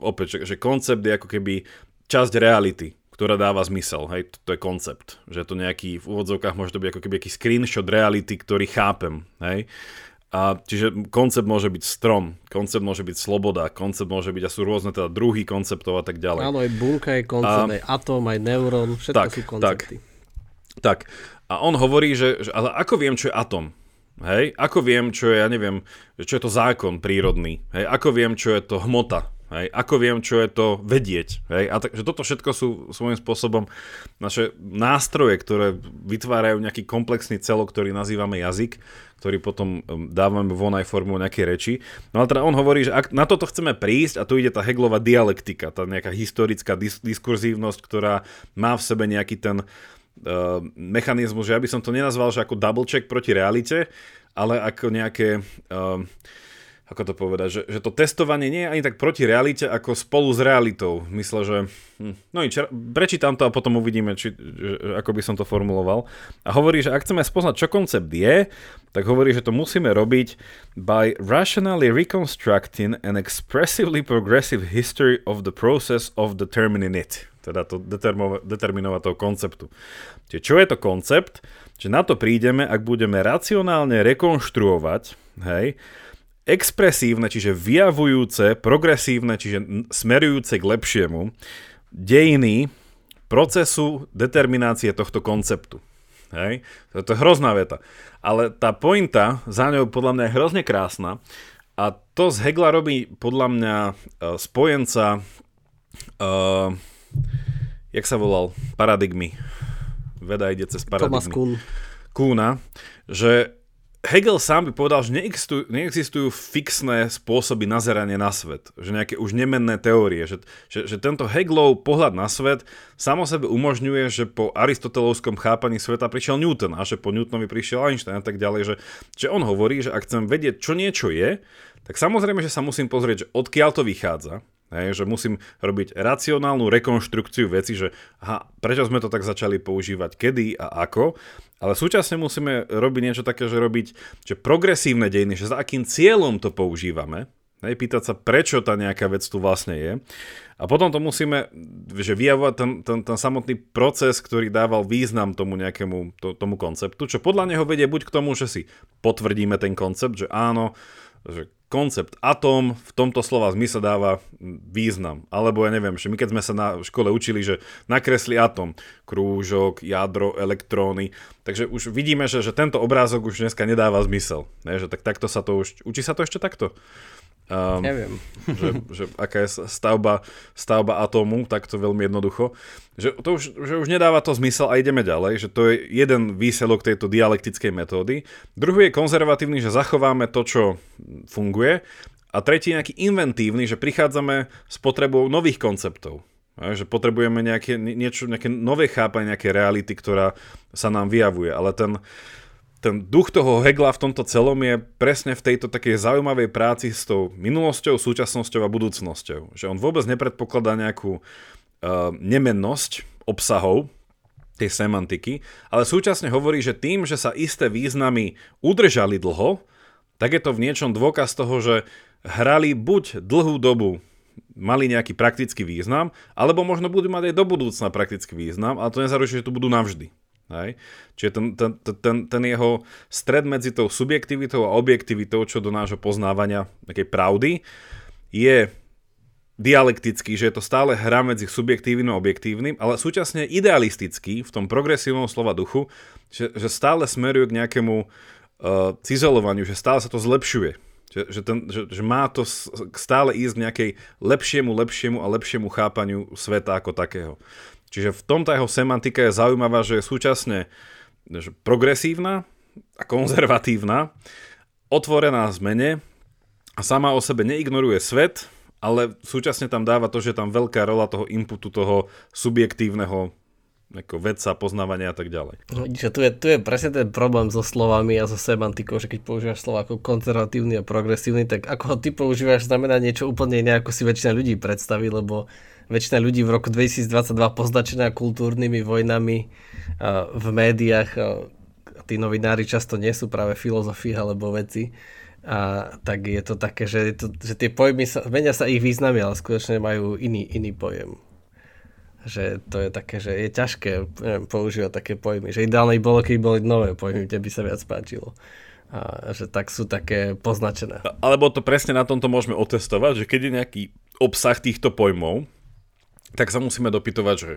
opäť, že, že koncept je ako keby časť reality, ktorá dáva zmysel, hej, to, to je koncept, že to nejaký, v úvodzovkách môže to byť ako keby aký screenshot reality, ktorý chápem, hej. A čiže koncept môže byť strom, koncept môže byť sloboda, koncept môže byť a sú rôzne teda druhy konceptov a tak ďalej. Áno, aj bunka je koncept, a, aj atóm, aj neurón, všetko tak, sú koncepty. Tak, tak. A on hovorí, že, že ale ako viem, čo je atóm? Hej, ako viem, čo je, ja neviem, čo je to zákon prírodný, hej, ako viem, čo je to hmota, Hej, ako viem, čo je to vedieť. Hej, a takže toto všetko sú svojím spôsobom naše nástroje, ktoré vytvárajú nejaký komplexný celok, ktorý nazývame jazyk, ktorý potom dávame von aj formu nejakej reči. No ale teda on hovorí, že ak na toto chceme prísť, a tu ide tá Heglova dialektika, tá nejaká historická dis- diskurzívnosť, ktorá má v sebe nejaký ten uh, mechanizmus, že ja by som to nenazval, že ako double check proti realite, ale ako nejaké... Uh, ako to povedať, že, že to testovanie nie je ani tak proti realite, ako spolu s realitou. Myslím, že... Hm, no nič, prečítam to a potom uvidíme, či, že, ako by som to formuloval. A hovorí, že ak chceme spoznať, čo koncept je, tak hovorí, že to musíme robiť by rationally reconstructing an expressively progressive history of the process of determining it. Teda to determinovať toho konceptu. Čiže čo je to koncept? Že na to prídeme, ak budeme racionálne rekonštruovať, hej, expresívne, čiže vyjavujúce, progresívne, čiže smerujúce k lepšiemu, dejiny procesu determinácie tohto konceptu. Hej? To je hrozná veta. Ale tá pointa za ňou podľa mňa je hrozne krásna a to z Hegla robí podľa mňa uh, spojenca uh, jak sa volal? Paradigmy. Veda ide cez paradigmy. Thomas Kuhn. Kuhna, že Hegel sám by povedal, že neexistujú, neexistujú fixné spôsoby nazerania na svet, že nejaké už nemenné teórie, že, že, že tento Hegelov pohľad na svet samo sebe umožňuje, že po aristotelovskom chápaní sveta prišiel Newton a že po Newtonovi prišiel Einstein a tak ďalej, že, že on hovorí, že ak chcem vedieť, čo niečo je, tak samozrejme, že sa musím pozrieť, že odkiaľ to vychádza, Hej, že musím robiť racionálnu rekonštrukciu veci, že aha, prečo sme to tak začali používať, kedy a ako, ale súčasne musíme robiť niečo také, že robiť že progresívne dejiny, že za akým cieľom to používame, hej, pýtať sa, prečo tá nejaká vec tu vlastne je. A potom to musíme že vyjavovať ten, ten, ten samotný proces, ktorý dával význam tomu nejakému to, tomu konceptu, čo podľa neho vedie buď k tomu, že si potvrdíme ten koncept, že áno, že koncept atóm v tomto slova zmysle dáva význam. Alebo ja neviem, že my keď sme sa na škole učili, že nakresli atóm, krúžok, jadro, elektróny, takže už vidíme, že, že tento obrázok už dneska nedáva zmysel. Ne, že tak takto sa to už... Učí sa to ešte takto? Um, Neviem. *laughs* Že, že aká je stavba, stavba atómu, tak to veľmi jednoducho. Že to už, že už nedáva to zmysel a ideme ďalej, že to je jeden výselok tejto dialektickej metódy. Druhý je konzervatívny, že zachováme to, čo funguje. A tretí je nejaký inventívny, že prichádzame s potrebou nových konceptov. Že potrebujeme nejaké, niečo, nejaké nové chápanie nejaké reality, ktorá sa nám vyjavuje. Ale ten, ten duch toho Hegla v tomto celom je presne v tejto takej zaujímavej práci s tou minulosťou, súčasnosťou a budúcnosťou. Že on vôbec nepredpokladá nejakú uh, nemennosť obsahov tej semantiky, ale súčasne hovorí, že tým, že sa isté významy udržali dlho, tak je to v niečom dôkaz toho, že hrali buď dlhú dobu mali nejaký praktický význam, alebo možno budú mať aj do budúcna praktický význam, ale to nezaručuje, že tu budú navždy. Hej? Čiže ten, ten, ten, ten jeho stred medzi tou subjektivitou a objektivitou, čo do nášho poznávania takej pravdy, je dialektický, že je to stále hra medzi subjektívnym a objektívnym, ale súčasne idealistický v tom progresívnom slova duchu, že, že stále smeruje k nejakému uh, cizelovaniu, že stále sa to zlepšuje. Že, že, ten, že, že má to stále ísť k nejakej lepšiemu, lepšiemu a lepšiemu chápaniu sveta ako takého. Čiže v tomto jeho semantika je zaujímavá, že je súčasne že progresívna a konzervatívna, otvorená zmene a sama o sebe neignoruje svet, ale súčasne tam dáva to, že tam veľká rola toho inputu, toho subjektívneho ako vedca, poznávania a tak ďalej. Že tu, je, tu je presne ten problém so slovami a so semantikou, že keď používaš slova ako konzervatívny a progresívny, tak ako ho ty používaš, znamená niečo úplne iné, ako si väčšina ľudí predstaví, lebo väčšina ľudí v roku 2022 poznačená kultúrnymi vojnami v médiách. Tí novinári často nie sú práve filozofii alebo veci. A tak je to také, že, to, že tie pojmy sa, menia sa ich významy, ale skutočne majú iný, iný pojem. Že to je také, že je ťažké neviem, používať také pojmy. Že ideálne bolo, keby boli nové pojmy, kde by sa viac páčilo. A že tak sú také poznačené. Alebo to presne na tomto môžeme otestovať, že keď je nejaký obsah týchto pojmov, tak sa musíme dopytovať, že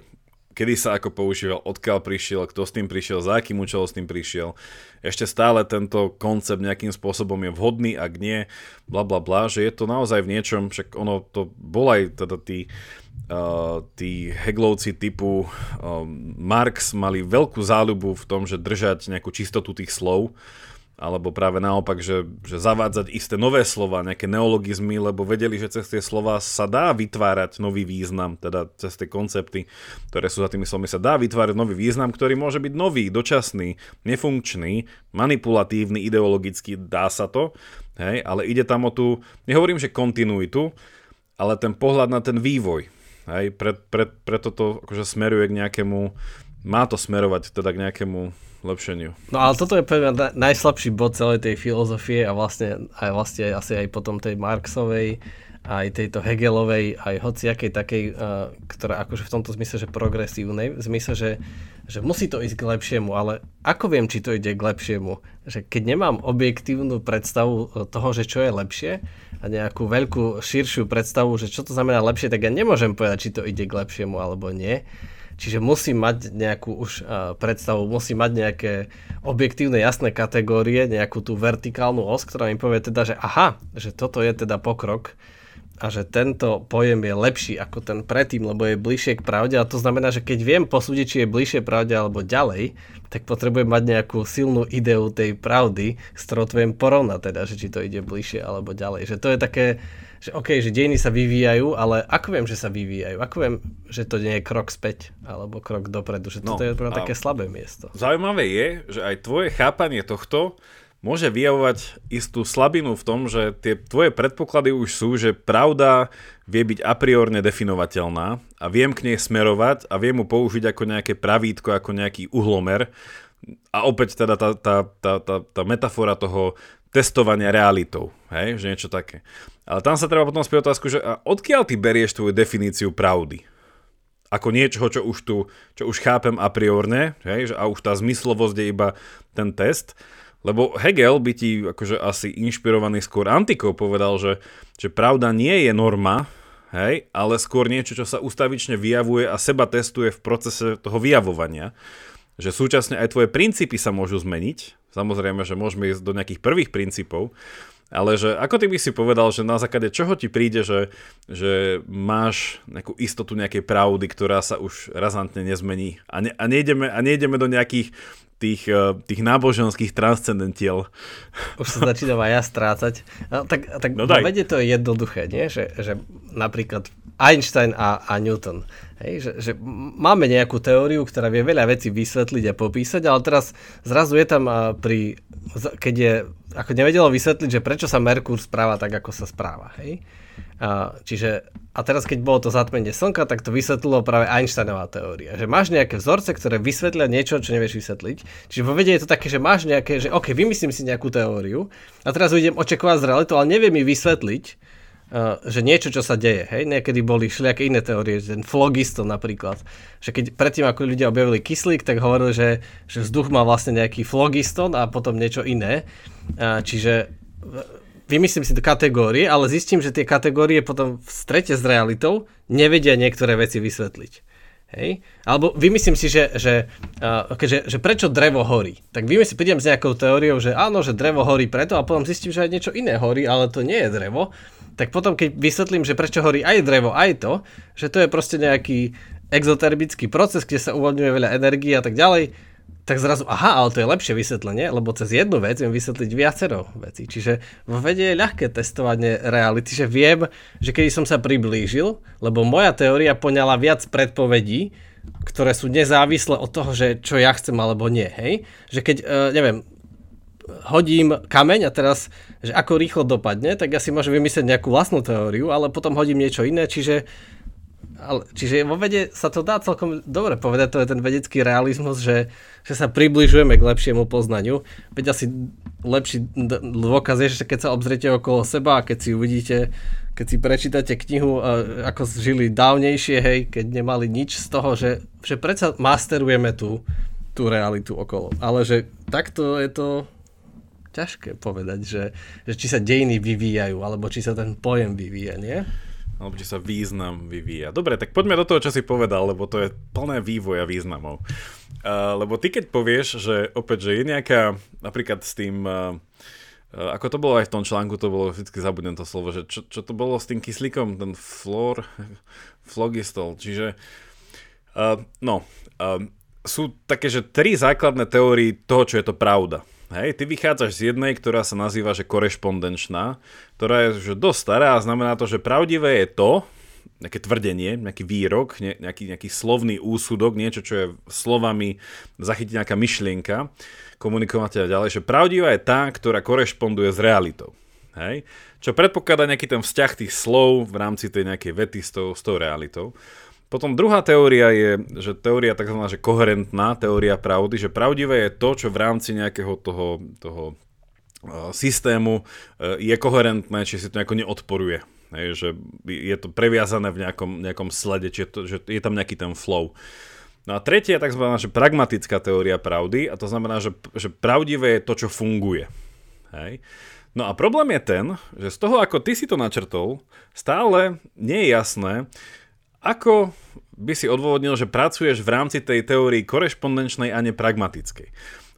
kedy sa ako používal, odkiaľ prišiel, kto s tým prišiel, za akým účelom s tým prišiel. Ešte stále tento koncept nejakým spôsobom je vhodný, ak nie, bla bla bla, že je to naozaj v niečom, však ono to bol aj teda tí, uh, tí heglovci typu uh, Marx mali veľkú záľubu v tom, že držať nejakú čistotu tých slov, alebo práve naopak, že, že zavádzať isté nové slova, nejaké neologizmy, lebo vedeli, že cez tie slova sa dá vytvárať nový význam, teda cez tie koncepty, ktoré sú za tými slovami, sa dá vytvárať nový význam, ktorý môže byť nový, dočasný, nefunkčný, manipulatívny, ideologický, dá sa to, hej, ale ide tam o tú, nehovorím, že kontinuitu, ale ten pohľad na ten vývoj, hej, pre, pre, preto to akože smeruje k nejakému, má to smerovať teda k nejakému lepšeniu. No ale toto je pre mňa najslabší bod celej tej filozofie a vlastne aj vlastne asi aj potom tej Marxovej, aj tejto Hegelovej, aj hociakej takej, uh, ktorá akože v tomto zmysle, že progresívnej, v zmysle, že, že musí to ísť k lepšiemu, ale ako viem, či to ide k lepšiemu? Že keď nemám objektívnu predstavu toho, že čo je lepšie a nejakú veľkú, širšiu predstavu, že čo to znamená lepšie, tak ja nemôžem povedať, či to ide k lepšiemu alebo nie. Čiže musím mať nejakú už uh, predstavu, musím mať nejaké objektívne jasné kategórie, nejakú tú vertikálnu os, ktorá mi povie teda, že aha, že toto je teda pokrok a že tento pojem je lepší ako ten predtým, lebo je bližšie k pravde a to znamená, že keď viem posúdiť, či je bližšie pravde alebo ďalej, tak potrebujem mať nejakú silnú ideu tej pravdy, s ktorou to viem porovnať teda, že či to ide bližšie alebo ďalej. Že to je také, že OK, že dejiny sa vyvíjajú, ale ako viem, že sa vyvíjajú? Ako viem, že to nie je krok späť alebo krok dopredu? Že toto no, je také slabé miesto. Zaujímavé je, že aj tvoje chápanie tohto môže vyjavovať istú slabinu v tom, že tie tvoje predpoklady už sú, že pravda vie byť a priorne definovateľná a viem k nej smerovať a viem mu použiť ako nejaké pravítko, ako nejaký uhlomer. A opäť teda tá, tá, tá, tá, tá metafora toho testovania realitou, hej, že niečo také. Ale tam sa treba potom spýtať otázku, že a odkiaľ ty berieš tvoju definíciu pravdy? Ako niečoho, čo už tu, čo už chápem a priorne, hej, a už tá zmyslovosť je iba ten test. Lebo Hegel by ti akože asi inšpirovaný skôr antikou povedal, že, že pravda nie je norma, hej, ale skôr niečo, čo sa ustavične vyjavuje a seba testuje v procese toho vyjavovania. Že súčasne aj tvoje princípy sa môžu zmeniť, samozrejme, že môžeme ísť do nejakých prvých princípov, ale že ako ty by si povedal, že na základe čoho ti príde, že, že máš nejakú istotu nejakej pravdy, ktorá sa už razantne nezmení a, ne, a, nejdeme, a nejdeme do nejakých tých, eh, tých náboženských transcendentiel. Už sa začínam aj ja strácať. No, tak tak no vede to je jednoduché, nie? Že, že napríklad Einstein a, a Newton. Hej, že, že máme nejakú teóriu, ktorá vie veľa vecí vysvetliť a popísať, ale teraz zrazu je tam eh, pri, keď je, ako nevedelo vysvetliť, že prečo sa Merkur správa tak, ako sa správa. Hej? Čiže, a teraz keď bolo to zatmenie slnka, tak to vysvetlilo práve Einsteinová teória. Že máš nejaké vzorce, ktoré vysvetlia niečo, čo nevieš vysvetliť. Čiže vo vede je to také, že máš nejaké, že OK, vymyslím si nejakú teóriu a teraz idem očakovať z realitu, ale neviem mi vysvetliť, že niečo, čo sa deje. Hej? Niekedy boli všelijaké iné teórie, ten flogisto napríklad. Že keď predtým, ako ľudia objavili kyslík, tak hovorili, že, že vzduch má vlastne nejaký flogiston a potom niečo iné. Čiže vymyslím si kategórie, ale zistím, že tie kategórie potom v strete s realitou nevedia niektoré veci vysvetliť. Hej? Alebo vymyslím si, že, že, uh, že, že prečo drevo horí. Tak vymyslím, prídem s nejakou teóriou, že áno, že drevo horí preto a potom zistím, že aj niečo iné horí, ale to nie je drevo. Tak potom, keď vysvetlím, že prečo horí aj drevo, aj to, že to je proste nejaký exotermický proces, kde sa uvoľňuje veľa energie a tak ďalej, tak zrazu, aha, ale to je lepšie vysvetlenie, lebo cez jednu vec viem vysvetliť viacero vecí. Čiže vo vede je ľahké testovanie reality, že viem, že keď som sa priblížil, lebo moja teória poňala viac predpovedí, ktoré sú nezávislé od toho, že čo ja chcem alebo nie, hej? Že keď, uh, neviem, hodím kameň a teraz, že ako rýchlo dopadne, tak ja si môžem vymyslieť nejakú vlastnú teóriu, ale potom hodím niečo iné, čiže ale, čiže vo vede sa to dá celkom dobre povedať, to je ten vedecký realizmus, že, že sa približujeme k lepšiemu poznaniu. Veď asi lepší dôkaz je, že keď sa obzriete okolo seba a keď si uvidíte, keď si prečítate knihu, ako žili dávnejšie, hej, keď nemali nič z toho, že, že predsa masterujeme tú, tú realitu okolo. Ale že takto je to ťažké povedať, že, že či sa dejiny vyvíjajú, alebo či sa ten pojem vyvíja, nie? alebo či sa význam vyvíja. Dobre, tak poďme do toho, čo si povedal, lebo to je plné vývoja významov. Lebo ty keď povieš, že opäť, že je nejaká, napríklad s tým, ako to bolo aj v tom článku, to bolo, vždy zabudnem to slovo, že čo, čo to bolo s tým kyslíkom, ten flor, *laughs* flogistol, čiže uh, no, uh, sú také, že tri základné teórie toho, čo je to pravda. Hej, ty vychádzaš z jednej, ktorá sa nazýva, že korešpondenčná, ktorá je že dosť stará a znamená to, že pravdivé je to, nejaké tvrdenie, nejaký výrok, ne, nejaký, nejaký slovný úsudok, niečo, čo je slovami zachytiť nejaká myšlienka, komunikovať a ďalej, že pravdivá je tá, ktorá korešponduje s realitou. Hej? Čo predpokladá nejaký ten vzťah tých slov v rámci tej nejakej vety s tou, s tou realitou. Potom druhá teória je, že teória tzv. Že koherentná, teória pravdy, že pravdivé je to, čo v rámci nejakého toho, toho uh, systému uh, je koherentné, či si to nejako neodporuje. Hej, že je to previazané v nejakom, nejakom slede, či je, to, že je tam nejaký ten flow. No a tretia je tzv. Že pragmatická teória pravdy a to znamená, že, že pravdivé je to, čo funguje. Hej. No a problém je ten, že z toho, ako ty si to načrtol, stále nie je jasné, ako by si odôvodnil, že pracuješ v rámci tej teórii korešpondenčnej a nepragmatickej.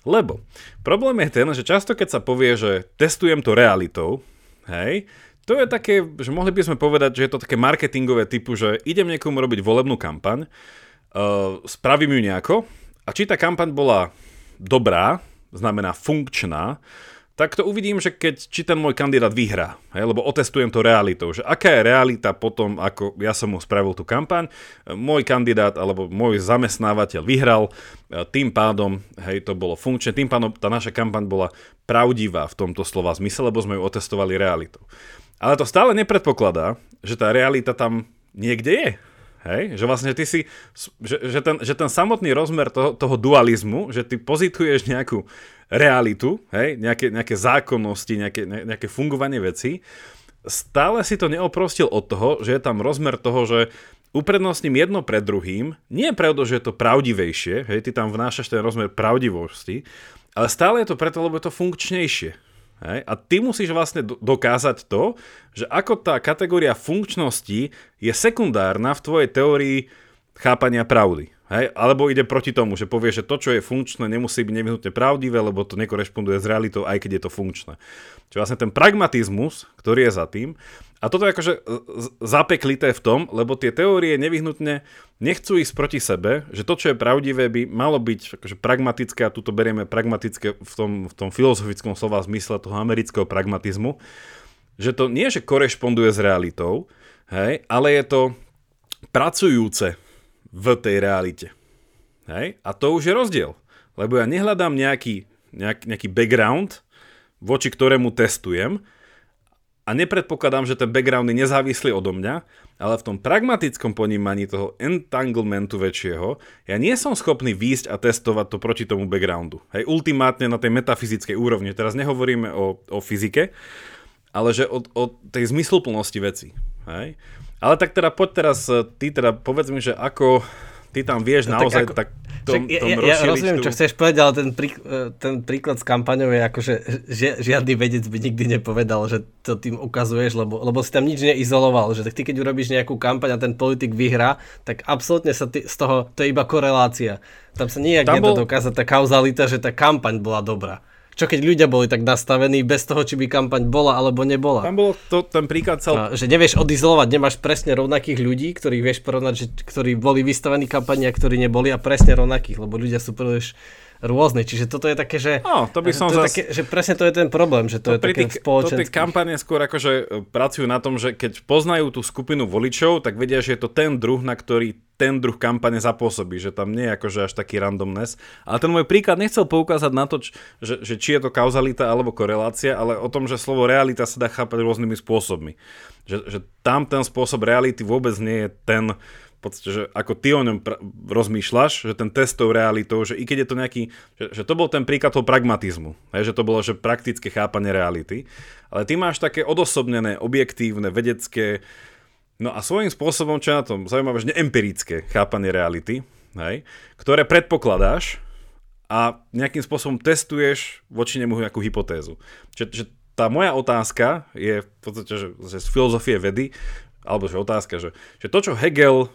Lebo problém je ten, že často keď sa povie, že testujem to realitou, hej, to je také, že mohli by sme povedať, že je to také marketingové typu, že idem niekomu robiť volebnú kampaň, uh, spravím ju nejako a či tá kampaň bola dobrá, znamená funkčná, tak to uvidím, že keď, či ten môj kandidát vyhrá, hej, lebo otestujem to realitou, že aká je realita potom, ako ja som mu spravil tú kampaň, môj kandidát alebo môj zamestnávateľ vyhral, tým pádom, hej, to bolo funkčné, tým pádom tá naša kampaň bola pravdivá v tomto slova zmysle, lebo sme ju otestovali realitou. Ale to stále nepredpokladá, že tá realita tam niekde je. Hej? Že vlastne ty si, že, že, ten, že ten samotný rozmer toho, toho dualizmu, že ty pozituješ nejakú realitu, hej? Nejaké, nejaké zákonnosti, nejaké, nejaké fungovanie veci, stále si to neoprostil od toho, že je tam rozmer toho, že uprednostním jedno pred druhým, nie preto, že je to pravdivejšie, hej, ty tam vnášaš ten rozmer pravdivosti, ale stále je to preto, lebo je to funkčnejšie. Hej? A ty musíš vlastne dokázať to, že ako tá kategória funkčnosti je sekundárna v tvojej teórii chápania pravdy. Hej? Alebo ide proti tomu, že povie, že to, čo je funkčné, nemusí byť nevyhnutne pravdivé, lebo to nekorešponduje s realitou, aj keď je to funkčné. Čiže vlastne ten pragmatizmus, ktorý je za tým, a toto je akože zapeklité v tom, lebo tie teórie nevyhnutne nechcú ísť proti sebe, že to, čo je pravdivé, by malo byť akože pragmatické, a tu to berieme pragmatické v tom, v tom filozofickom slova zmysle toho amerického pragmatizmu, že to nie, že korešponduje s realitou, hej, ale je to pracujúce v tej realite. Hej? A to už je rozdiel. Lebo ja nehľadám nejaký, nejak, nejaký background, voči ktorému testujem, a nepredpokladám, že ten background je nezávislý odo mňa, ale v tom pragmatickom ponímaní toho entanglementu väčšieho, ja nie som schopný výjsť a testovať to proti tomu backgroundu. Hej, ultimátne na tej metafyzickej úrovni. Teraz nehovoríme o, o fyzike, ale že o, o tej zmysluplnosti veci. Hej? Ale tak teda poď teraz, ty teda povedz mi, že ako ty tam vieš no, naozaj tak, ako, tak tom, ja, tom ja, ja rozumiem, tú... čo chceš povedať, ale ten, prí, e, ten príklad s kampaňou je ako, že žiadny vedec by nikdy nepovedal, že to tým ukazuješ, lebo, lebo si tam nič neizoloval, že tak ty keď urobíš nejakú kampaň a ten politik vyhrá, tak absolútne sa ty, z toho, to je iba korelácia. Tam sa nijak nedá bol... tá kauzalita, že tá kampaň bola dobrá čo keď ľudia boli tak nastavení bez toho, či by kampaň bola alebo nebola. Tam bol to, ten príklad cel... A, že nevieš odizolovať, nemáš presne rovnakých ľudí, ktorých vieš porovnať, že, ktorí boli vystavení kampani a ktorí neboli a presne rovnakých, lebo ľudia sú príliš rôzne. Čiže toto je také, že... No, to by som to zas... také, že presne to je ten problém, že to, to je také tých, spoločenský. To tie kampanie skôr akože e, pracujú na tom, že keď poznajú tú skupinu voličov, tak vedia, že je to ten druh, na ktorý ten druh kampane zapôsobí, že tam nie je akože až taký randomness. Ale ten môj príklad nechcel poukázať na to, že, že či je to kauzalita alebo korelácia, ale o tom, že slovo realita sa dá chápať rôznymi spôsobmi. Že, že tam ten spôsob reality vôbec nie je ten, v podstate, že ako ty o ňom pr- rozmýšľaš, že ten test tou realitou, že i keď je to nejaký, že, že to bol ten príklad toho pragmatizmu, hej, že to bolo že praktické chápanie reality, ale ty máš také odosobnené, objektívne, vedecké, no a svojím spôsobom, čo je na tom zaujímavé, že neempirické chápanie reality, hej, ktoré predpokladáš a nejakým spôsobom testuješ voči nemu nejakú hypotézu. Čiže, že tá moja otázka je v podstate, že, že z filozofie vedy, alebo že otázka, že, že to, čo Hegel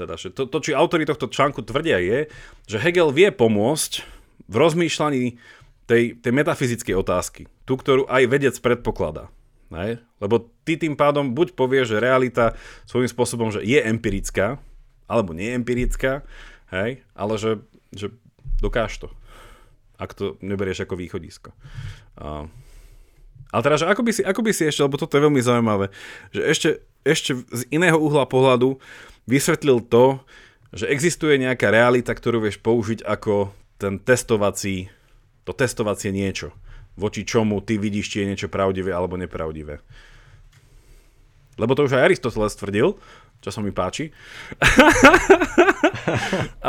teda, že to, to, či autory tohto článku tvrdia je, že Hegel vie pomôcť v rozmýšľaní tej, tej metafyzickej otázky, tú, ktorú aj vedec predpokladá. Hej? Lebo ty tým pádom buď povieš, že realita svojím spôsobom, že je empirická, alebo nie empirická, hej? ale že, že dokáž to, ak to neberieš ako východisko. Uh, ale teda, že ako by, si, ako by si ešte, lebo toto je veľmi zaujímavé, že ešte, ešte z iného uhla pohľadu vysvetlil to, že existuje nejaká realita, ktorú vieš použiť ako ten testovací, to testovacie niečo, voči čomu ty vidíš, či je niečo pravdivé alebo nepravdivé. Lebo to už aj Aristoteles tvrdil, čo sa mi páči. *laughs*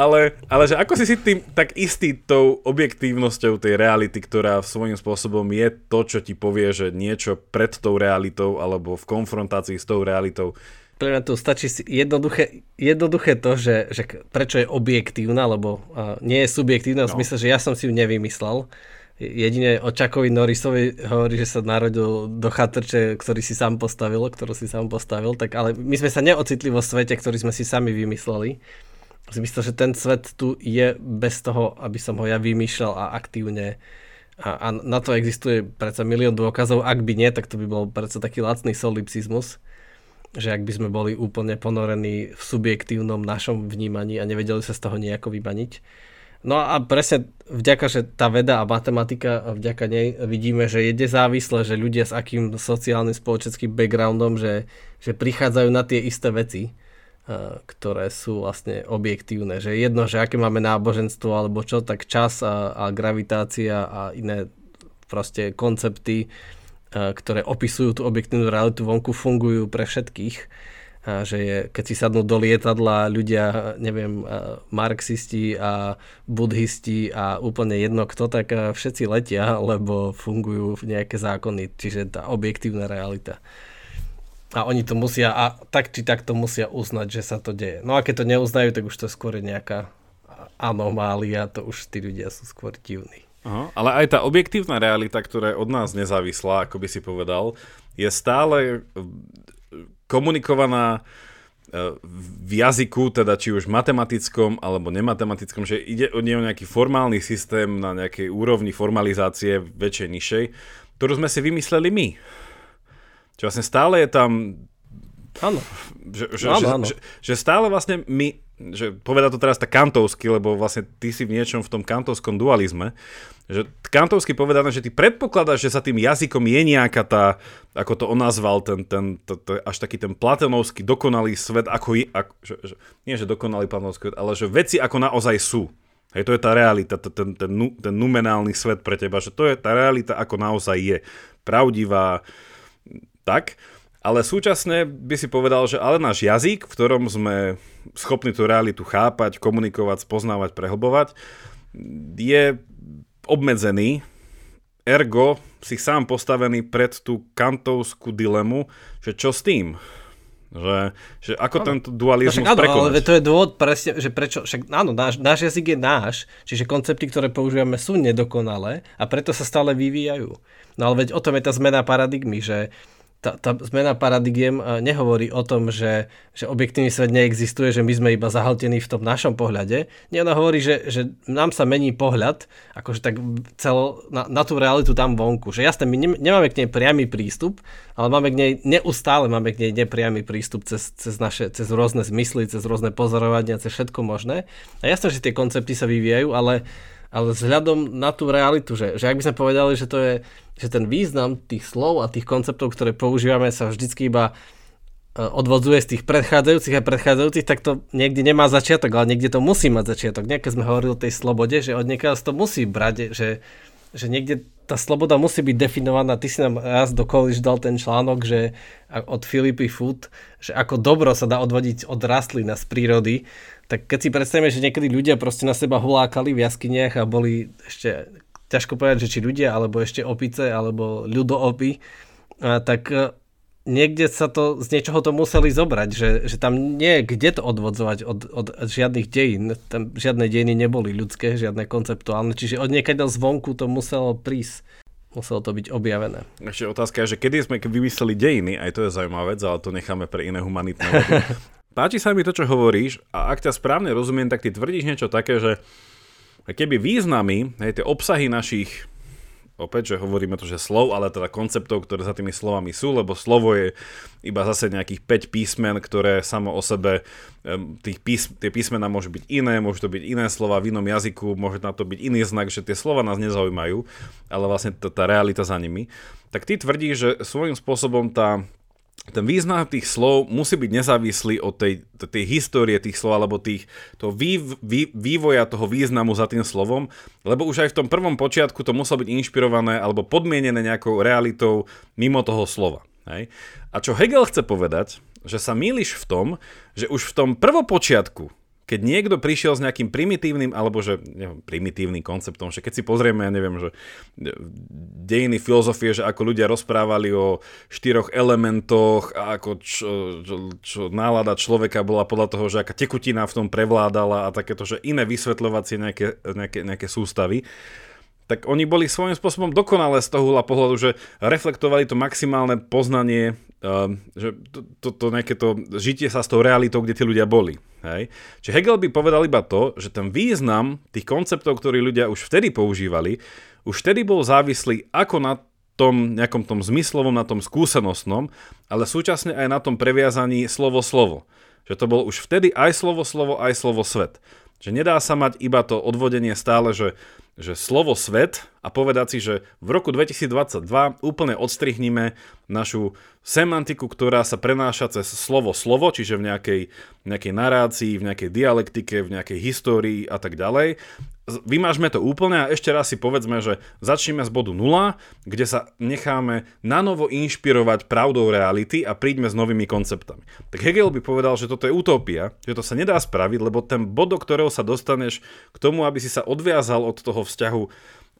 ale, ale že ako si si tým tak istý tou objektívnosťou tej reality, ktorá svojím spôsobom je to, čo ti povie, že niečo pred tou realitou alebo v konfrontácii s tou realitou pre mňa tu stačí si jednoduché, jednoduché to, že, že prečo je objektívna, lebo uh, nie je subjektívna v no. zmysle, že ja som si ju nevymyslel. Jedine o Čakovi Norrisovi hovorí, že sa narodil do chatrče, ktorý si sám postavil, ktorú si sám postavil, tak ale my sme sa neocitli vo svete, ktorý sme si sami vymysleli. Myslím, že ten svet tu je bez toho, aby som ho ja vymýšľal a aktívne a, a na to existuje predsa milión dôkazov. Ak by nie, tak to by bol predsa taký lacný solipsizmus že ak by sme boli úplne ponorení v subjektívnom našom vnímaní a nevedeli sa z toho nejako vybaniť. No a presne vďaka, že tá veda a matematika, vďaka nej vidíme, že je závislé, že ľudia s akým sociálnym spoločenským backgroundom, že, že prichádzajú na tie isté veci, ktoré sú vlastne objektívne. Že jedno, že aké máme náboženstvo alebo čo, tak čas a, a gravitácia a iné proste koncepty ktoré opisujú tú objektívnu realitu vonku, fungujú pre všetkých. A že je, keď si sadnú do lietadla ľudia, neviem, marxisti a budhisti a úplne jedno kto, tak všetci letia, *laughs* lebo fungujú nejaké zákony, čiže tá objektívna realita. A oni to musia, a tak či tak to musia uznať, že sa to deje. No a keď to neuznajú, tak už to skôr je nejaká anomália, to už tí ľudia sú skôr divní. Aha, ale aj tá objektívna realita, ktorá je od nás nezávislá, ako by si povedal, je stále e, komunikovaná e, v jazyku, teda či už matematickom alebo nematematickom, že ide o nejaký formálny systém na nejakej úrovni formalizácie väčšej, nižšej, ktorú sme si vymysleli my. Čo vlastne stále je tam... Áno. Že, že, áno, áno. Že, že stále vlastne my že poveda to teraz tak kantovsky, lebo vlastne ty si v niečom v tom kantovskom dualizme, že kantovsky povedané, že ty predpokladáš, že sa tým jazykom je nejaká tá, ako to on nazval, ten, ten, to, to, až taký ten platonovský dokonalý svet, ako je, ako, že, že, nie že dokonalý platonovský svet, ale že veci ako naozaj sú. Hej, to je tá realita, ten, ten, ten, ten numenálny svet pre teba, že to je tá realita, ako naozaj je. Pravdivá, tak. Ale súčasne by si povedal, že ale náš jazyk, v ktorom sme schopní tú realitu chápať, komunikovať, spoznávať, prehlbovať, je obmedzený, ergo si sám postavený pred tú kantovskú dilemu, že čo s tým? Že, že ako ano. tento dualizmus no, áno, ale to je dôvod presne, že prečo, však áno, náš, náš jazyk je náš, čiže koncepty, ktoré používame sú nedokonalé a preto sa stále vyvíjajú. No ale veď o tom je tá zmena paradigmy, že tá, tá zmena paradigiem eh, nehovorí o tom, že, že objektívny svet neexistuje, že my sme iba zahltení v tom našom pohľade. Nie, ona hovorí, že, že nám sa mení pohľad, akože tak celo, na, na tú realitu tam vonku. Že jasné, my ne, nemáme k nej priamy prístup, ale máme k nej neustále máme k nej nepriamy prístup cez, cez, naše, cez rôzne zmysly, cez rôzne pozorovania, cez všetko možné. A jasné, že tie koncepty sa vyvíjajú, ale ale vzhľadom na tú realitu, že, že ak by sme povedali, že to je, že ten význam tých slov a tých konceptov, ktoré používame, sa vždycky iba e, odvodzuje z tých predchádzajúcich a predchádzajúcich, tak to niekde nemá začiatok, ale niekde to musí mať začiatok. Niekde sme hovorili o tej slobode, že od niekiaľ to musí brať, že, že niekde tá sloboda musí byť definovaná. Ty si nám raz do college dal ten článok, že od Filipy Food, že ako dobro sa dá odvodiť od rastlín a z prírody, tak keď si predstavíme, že niekedy ľudia proste na seba hulákali v jaskyniach a boli ešte, ťažko povedať, že či ľudia, alebo ešte opice, alebo ľudoopy, tak e, niekde sa to, z niečoho to museli zobrať, že, že tam nie je kde to odvodzovať od, od žiadnych dejín. Tam žiadne dejiny neboli ľudské, žiadne konceptuálne, čiže od niekedy zvonku to muselo prísť. Muselo to byť objavené. Ešte otázka je, že kedy sme vymysleli dejiny, aj to je zaujímavá vec, ale to necháme pre iné humanitné. *laughs* Páči sa mi to, čo hovoríš a ak ťa správne rozumiem, tak ty tvrdíš niečo také, že keby významy, hej, tie obsahy našich, opäť, že hovoríme to, že slov, ale teda konceptov, ktoré za tými slovami sú, lebo slovo je iba zase nejakých 5 písmen, ktoré samo o sebe, tých pís, tie písmena môžu byť iné, môžu to byť iné slova v inom jazyku, môže na to byť iný znak, že tie slova nás nezaujímajú, ale vlastne tá, tá realita za nimi. Tak ty tvrdíš, že svojím spôsobom tá ten význam tých slov musí byť nezávislý od tej, tej histórie tých slov alebo tých, toho vý, vý, vývoja toho významu za tým slovom, lebo už aj v tom prvom počiatku to muselo byť inšpirované alebo podmienené nejakou realitou mimo toho slova. Hej? A čo Hegel chce povedať, že sa míliš v tom, že už v tom prvopočiatku, keď niekto prišiel s nejakým primitívnym, alebo že neviem, primitívnym konceptom, že keď si pozrieme, ja neviem, že dejiny filozofie, že ako ľudia rozprávali o štyroch elementoch a ako čo, čo, čo nálada človeka bola podľa toho, že aká tekutina v tom prevládala a takéto, že iné vysvetľovacie nejaké, nejaké, nejaké sústavy tak oni boli svojím spôsobom dokonalé z toho hľa pohľadu, že reflektovali to maximálne poznanie, uh, že to, to, to nejaké to žitie sa s tou realitou, kde tí ľudia boli. Hej? Čiže Hegel by povedal iba to, že ten význam tých konceptov, ktorí ľudia už vtedy používali, už vtedy bol závislý ako na tom nejakom tom zmyslovom, na tom skúsenostnom, ale súčasne aj na tom previazaní slovo-slovo. Že to bol už vtedy aj slovo-slovo, aj slovo-svet. Že nedá sa mať iba to odvodenie stále, že že slovo svet a povedať si, že v roku 2022 úplne odstrihnime našu semantiku, ktorá sa prenáša cez slovo slovo, čiže v nejakej, nejakej narácii, v nejakej dialektike, v nejakej histórii a tak ďalej vymážme to úplne a ešte raz si povedzme, že začneme z bodu 0, kde sa necháme nanovo inšpirovať pravdou reality a príďme s novými konceptami. Tak Hegel by povedal, že toto je utopia, že to sa nedá spraviť, lebo ten bod, do ktorého sa dostaneš k tomu, aby si sa odviazal od toho vzťahu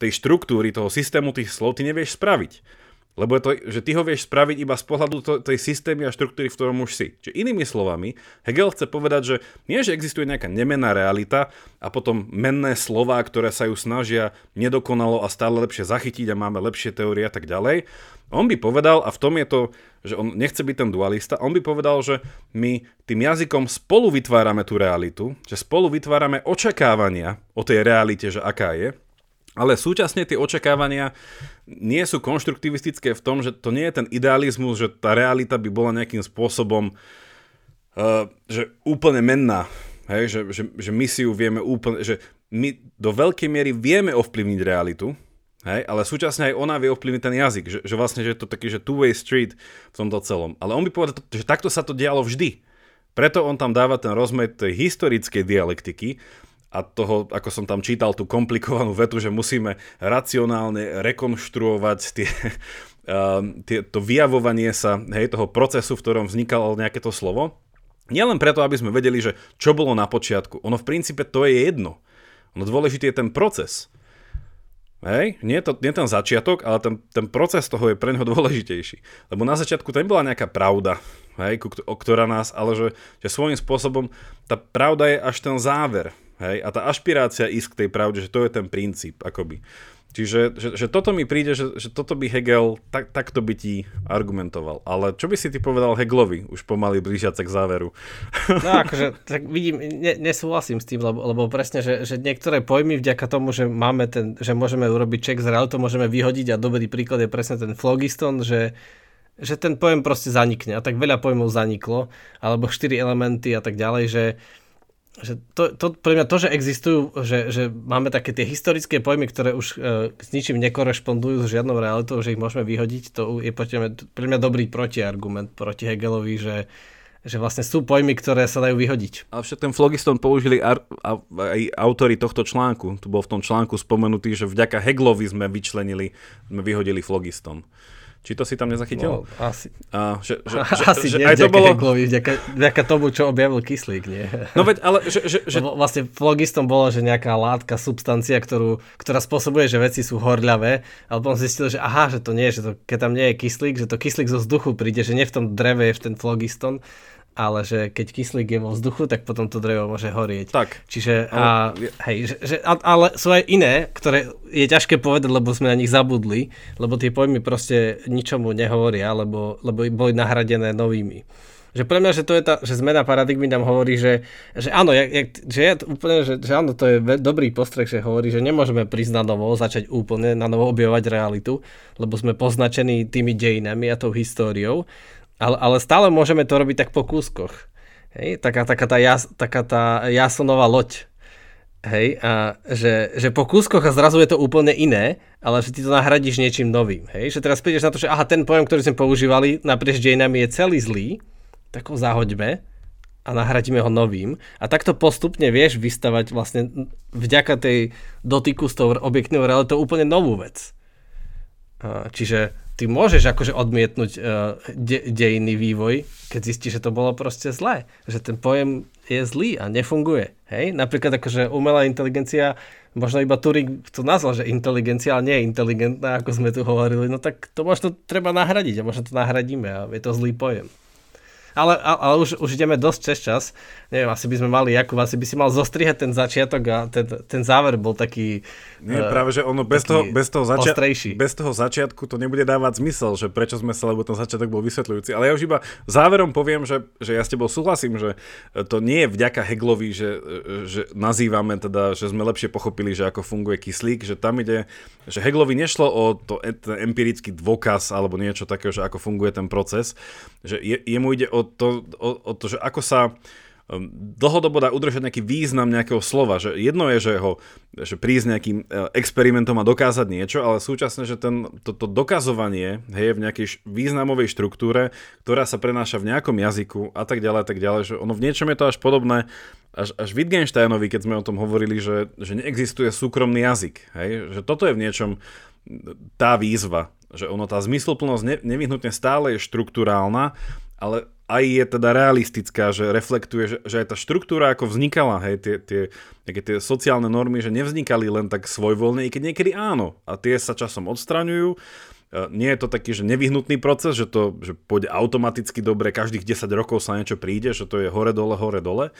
tej štruktúry, toho systému tých slov, ty nevieš spraviť. Lebo to, že ty ho vieš spraviť iba z pohľadu to, tej systémy a štruktúry, v ktorom už si. Čiže inými slovami, Hegel chce povedať, že nie, že existuje nejaká nemená realita a potom menné slova, ktoré sa ju snažia nedokonalo a stále lepšie zachytiť a máme lepšie teórie a tak ďalej. On by povedal, a v tom je to, že on nechce byť ten dualista, on by povedal, že my tým jazykom spolu vytvárame tú realitu, že spolu vytvárame očakávania o tej realite, že aká je, ale súčasne tie očakávania nie sú konštruktivistické v tom, že to nie je ten idealizmus, že tá realita by bola nejakým spôsobom uh, že úplne menná. Hej, že, že, že my si ju vieme úplne, že my do veľkej miery vieme ovplyvniť realitu, hej, ale súčasne aj ona vie ovplyvniť ten jazyk, že, že vlastne že je to taký, že two-way street v tomto celom. Ale on by povedal, že takto sa to dialo vždy. Preto on tam dáva ten rozmer tej historickej dialektiky, a toho, ako som tam čítal tú komplikovanú vetu, že musíme racionálne rekonštruovať tie, uh, *laughs* tie, to vyjavovanie sa hej, toho procesu, v ktorom vznikalo nejaké to slovo. Nielen preto, aby sme vedeli, že čo bolo na počiatku. Ono v princípe to je jedno. Ono dôležitý je ten proces. Hej? Nie, to, nie ten začiatok, ale ten, ten proces toho je pre neho *laughs* dôležitejší. Lebo na začiatku to nebola nejaká pravda, hej, ktorá nás, ale že, že svojím spôsobom tá pravda je až ten záver. Hej? A tá ašpirácia ísť k tej pravde, že to je ten princíp, akoby. Čiže že, že toto mi príde, že, že toto by Hegel tak, takto by ti argumentoval. Ale čo by si ty povedal Hegelovi, už pomaly blížiace k záveru? No akože, tak vidím, ne, nesúhlasím s tým, lebo, lebo presne, že, že niektoré pojmy vďaka tomu, že máme ten, že môžeme urobiť check z realitou, môžeme vyhodiť a dobrý príklad je presne ten phlogiston, že že ten pojem proste zanikne a tak veľa pojmov zaniklo, alebo štyri elementy a tak ďalej, že, že to, to, pre mňa to, že existujú, že, že máme také tie historické pojmy, ktoré už e, s ničím nekorešpondujú s žiadnou realitou, že ich môžeme vyhodiť, to je pre mňa, pre mňa dobrý protiargument proti Hegelovi, že, že vlastne sú pojmy, ktoré sa dajú vyhodiť. Ale však ten flogiston použili ar, a, aj autory tohto článku. Tu bol v tom článku spomenutý, že vďaka Hegelovi sme vyčlenili, sme vyhodili flogiston. Či to si tam nezachytil? No, asi. A, že, že, *laughs* asi že, nie, aj to bolo... Heglovi, vďaka, vďaka tomu, čo objavil kyslík, nie? No veď, ale... Že, že, že... Vlastne flogistom bolo, že nejaká látka, substancia, ktorú, ktorá spôsobuje, že veci sú horľavé, ale potom zistil, že aha, že to nie, že to, keď tam nie je kyslík, že to kyslík zo vzduchu príde, že nie v tom dreve je v ten flogiston, ale že keď kyslík je vo vzduchu, tak potom to drevo môže horieť. Tak. Čiže, a, hej, že, že, ale sú aj iné, ktoré je ťažké povedať, lebo sme na nich zabudli, lebo tie pojmy proste ničomu nehovoria, lebo, lebo boli nahradené novými. Že pre mňa, že to je tá, že zmena paradigmy nám hovorí, že, že áno, jak, jak, že je úplne, že, že áno, to je dobrý postreh, že hovorí, že nemôžeme prísť na novo, začať úplne na novo objavovať realitu, lebo sme poznačení tými dejinami a tou históriou, ale, ale stále môžeme to robiť tak po kúskoch. Hej? Taká, taká, tá jas, taká tá jasonová loď. Hej, a že, že po kúskoch a zrazu je to úplne iné, ale že ty to nahradíš niečím novým. Hej, že teraz prídeš na to, že aha, ten pojem, ktorý sme používali naprieč dejinami je celý zlý, tak ho zahoďme a nahradíme ho novým. A takto postupne vieš vystavať vlastne vďaka tej dotyku s tou objektívnou realitou úplne novú vec. Čiže ty môžeš akože odmietnúť uh, de- dejný vývoj, keď zistíš, že to bolo proste zlé. Že ten pojem je zlý a nefunguje. Hej? Napríklad akože umelá inteligencia, možno iba Turing to nazval, že inteligencia, ale nie je inteligentná, ako sme tu hovorili, no tak to možno treba nahradiť a možno to nahradíme a je to zlý pojem. Ale, ale už, už ideme dosť cez čas. Neviem, asi by sme mali, Jakub, asi by si mal zostrihať ten začiatok a ten, ten záver bol taký Nie, uh, práve, že ono bez toho, bez, toho začia- bez toho začiatku to nebude dávať zmysel, že prečo sme sa, lebo ten začiatok bol vysvetľujúci. Ale ja už iba záverom poviem, že, že ja s tebou súhlasím, že to nie je vďaka Heglovi, že, že nazývame teda, že sme lepšie pochopili, že ako funguje kyslík, že tam ide, že Heglovi nešlo o to, ten empirický dôkaz alebo niečo takého, že ako funguje ten proces, že je, jemu ide o to, o, o to, že ako sa um, dlhodobo dá udržať nejaký význam nejakého slova. Že jedno je, že ho že prísť nejakým e, experimentom a dokázať niečo, ale súčasne, že ten, toto to dokazovanie hej, v nejakej významovej štruktúre, ktorá sa prenáša v nejakom jazyku a tak ďalej, tak ďalej, že ono v niečom je to až podobné až, až Wittgensteinovi, keď sme o tom hovorili, že, že neexistuje súkromný jazyk. Hej? Že toto je v niečom tá výzva, že ono, tá zmysluplnosť ne, nevyhnutne stále je štruktúrálna, ale aj je teda realistická, že reflektuje, že, že aj tá štruktúra ako vznikala, hej, tie, tie, tie sociálne normy, že nevznikali len tak svojvoľne, i keď niekedy áno. A tie sa časom odstraňujú. E, nie je to taký, že nevyhnutný proces, že to že pôjde automaticky dobre, každých 10 rokov sa niečo príde, že to je hore-dole, hore-dole.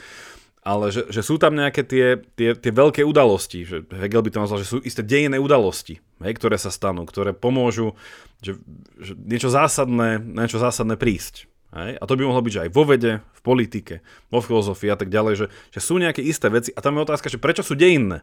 Ale že, že sú tam nejaké tie, tie, tie veľké udalosti, že Hegel by to nazval, že sú isté dejné udalosti, hej, ktoré sa stanú, ktoré pomôžu, že, že niečo zásadné, niečo zásadné prísť. Hej? A to by mohlo byť, že aj vo vede, v politike, vo filozofii a tak ďalej, že, že sú nejaké isté veci a tam je otázka, že prečo sú dejinné.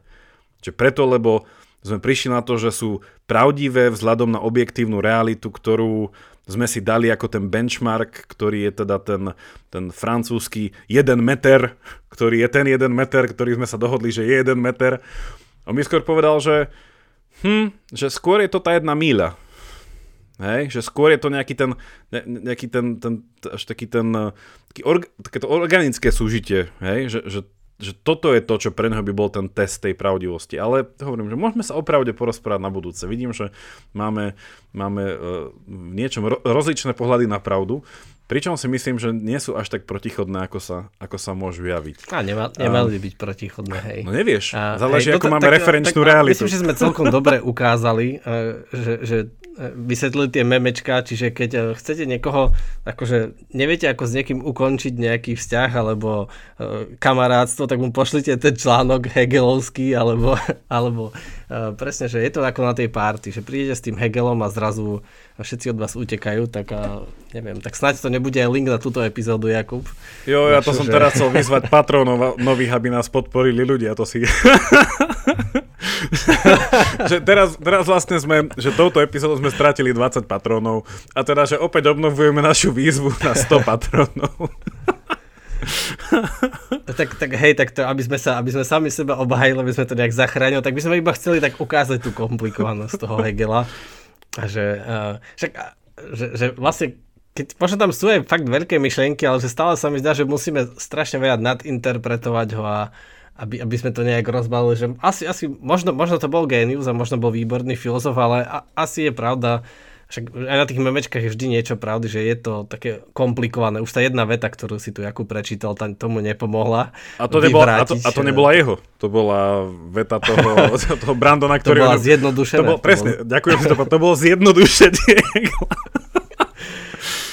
Že preto, lebo sme prišli na to, že sú pravdivé vzhľadom na objektívnu realitu, ktorú sme si dali ako ten benchmark, ktorý je teda ten, ten francúzsky 1 meter, ktorý je ten 1 meter, ktorý sme sa dohodli, že je 1 meter. A mi skôr povedal, že, hm, že skôr je to tá jedna míľa. Hej, že skôr je to nejaký ten, nejaký ten, ten až taký ten, eh, taký org, takéto organické súžitie, hej, že, že, že toto je to, čo pre neho by bol ten test tej pravdivosti. Ale hovorím, že môžeme sa opravde porozprávať na budúce. Vidím, že máme, máme uh, v niečom ro, rozličné pohľady na pravdu. Pričom si myslím, že nie sú až tak protichodné, ako sa, ako sa môžu javiť. A nema, nemali by byť protichodné, hej. No nevieš, záleží, hej, ako to, máme tak, referenčnú tak, realitu. Myslím, že sme celkom dobre *laughs* ukázali, že, že vysvetlili tie memečka, čiže keď eh, chcete niekoho, akože neviete ako s niekým ukončiť nejaký vzťah alebo uh, kamarátstvo, tak mu pošlite ten článok Hegelovský alebo, *laughs* alebo uh, presne, že je to ako na tej párty, že prídete s tým Hegelom a zrazu všetci od vás utekajú, tak uh, neviem, tak snáď to nebude aj link na túto epizódu, Jakub. Jo, ja to som že... teraz chcel vyzvať patrónov nových, aby nás podporili ľudia, to si... *laughs* *laughs* že teraz, teraz vlastne sme, že touto epizódou sme stratili 20 patrónov a teda, že opäť obnovujeme našu výzvu na 100 *laughs* patrónov. *laughs* tak, tak hej, tak to, aby sme sa, aby sme sami seba obhajili, aby sme to nejak zachránili, tak by sme iba chceli tak ukázať tú komplikovanosť toho Hegela. A že, uh, však, že, že vlastne keď, možno tam sú aj fakt veľké myšlienky, ale že stále sa mi zdá, že musíme strašne veľa nadinterpretovať ho a, aby, aby sme to nejak rozbalili, že asi, asi možno, možno to bol génius a možno bol výborný filozof, ale a, asi je pravda, však aj na tých memečkách je vždy niečo pravdy, že je to také komplikované. Už tá jedna veta, ktorú si tu Jakub prečítal, tam tomu nepomohla. A to, nebola, a to, a to nebola jeho. To bola veta toho, *laughs* toho Brandona, ktorý... To bola zjednodušená. To bol, presne, bol... ďakujem, to, to bolo zjednodušenie. *laughs*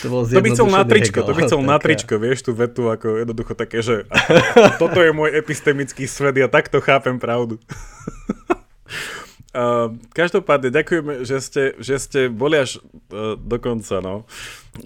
To, bol to by chcel na tričko, to by chcel na tričko, vieš, tú vetu ako jednoducho také, že *laughs* toto je môj epistemický svet, ja takto chápem pravdu. Uh, *laughs* každopádne ďakujeme, že ste, že ste boli až uh, do konca. No.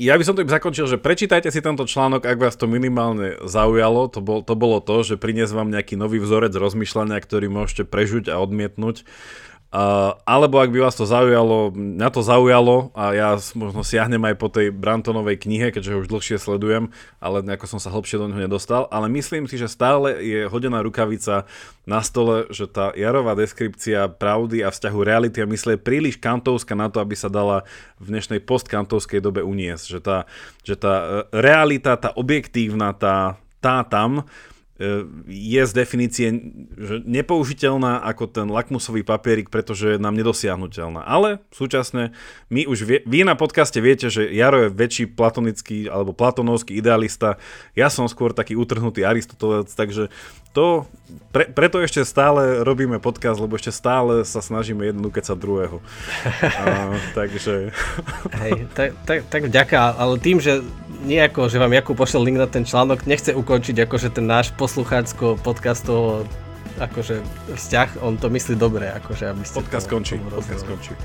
Ja by som to zakončil, že prečítajte si tento článok, ak vás to minimálne zaujalo. To, bol, to bolo to, že priniesť vám nejaký nový vzorec rozmýšľania, ktorý môžete prežuť a odmietnúť. Uh, alebo ak by vás to zaujalo, mňa to zaujalo a ja možno siahnem aj po tej Brantonovej knihe, keďže ho už dlhšie sledujem, ale nejako som sa hlbšie do neho nedostal, ale myslím si, že stále je hodená rukavica na stole, že tá jarová deskripcia pravdy a vzťahu reality a mysle je príliš kantovská na to, aby sa dala v dnešnej postkantovskej dobe uniesť. Že tá, že tá e, realita, tá objektívna, tá, tá tam je z definície že nepoužiteľná ako ten lakmusový papierik, pretože je nám nedosiahnutelná. Ale súčasne my už vie, vy na podcaste viete, že Jaro je väčší platonický alebo platonovský idealista, ja som skôr taký utrhnutý aristotelec, takže to, pre, preto ešte stále robíme podcast, lebo ešte stále sa snažíme jednu sa druhého. *laughs* A, takže... *laughs* Hej, tak, tak, tak vďaka, ale tým, že nejako, že vám Jakub pošel link na ten článok, nechce ukončiť akože ten náš posluchácko podcastov akože vzťah, on to myslí dobre, akože aby ste Podcast skončí, podcast skončí.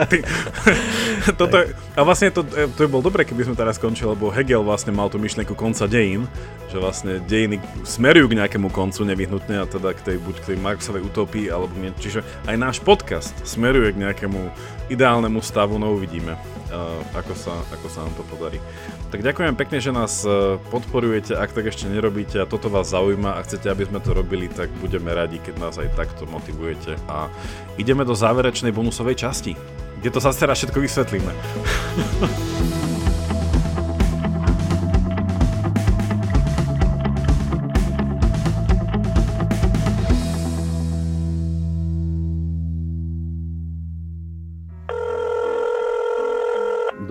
*laughs* Toto je, a vlastne to, to je bol dobre, keby sme teraz skončili, lebo Hegel vlastne mal tú myšlienku konca dejín, že vlastne dejiny smerujú k nejakému koncu nevyhnutne a teda k tej, buď k tej Marxovej utopii, alebo nie. Čiže aj náš podcast smeruje k nejakému ideálnemu stavu, no uvidíme, uh, ako, sa, ako sa nám to podarí. Tak ďakujem pekne, že nás uh, podporujete, ak tak ešte nerobíte a toto vás zaujíma a chcete, aby sme to robili, tak budeme radi, keď nás aj takto motivujete. A ideme do záverečnej bonusovej časti, kde to zase raz všetko vysvetlíme. *laughs*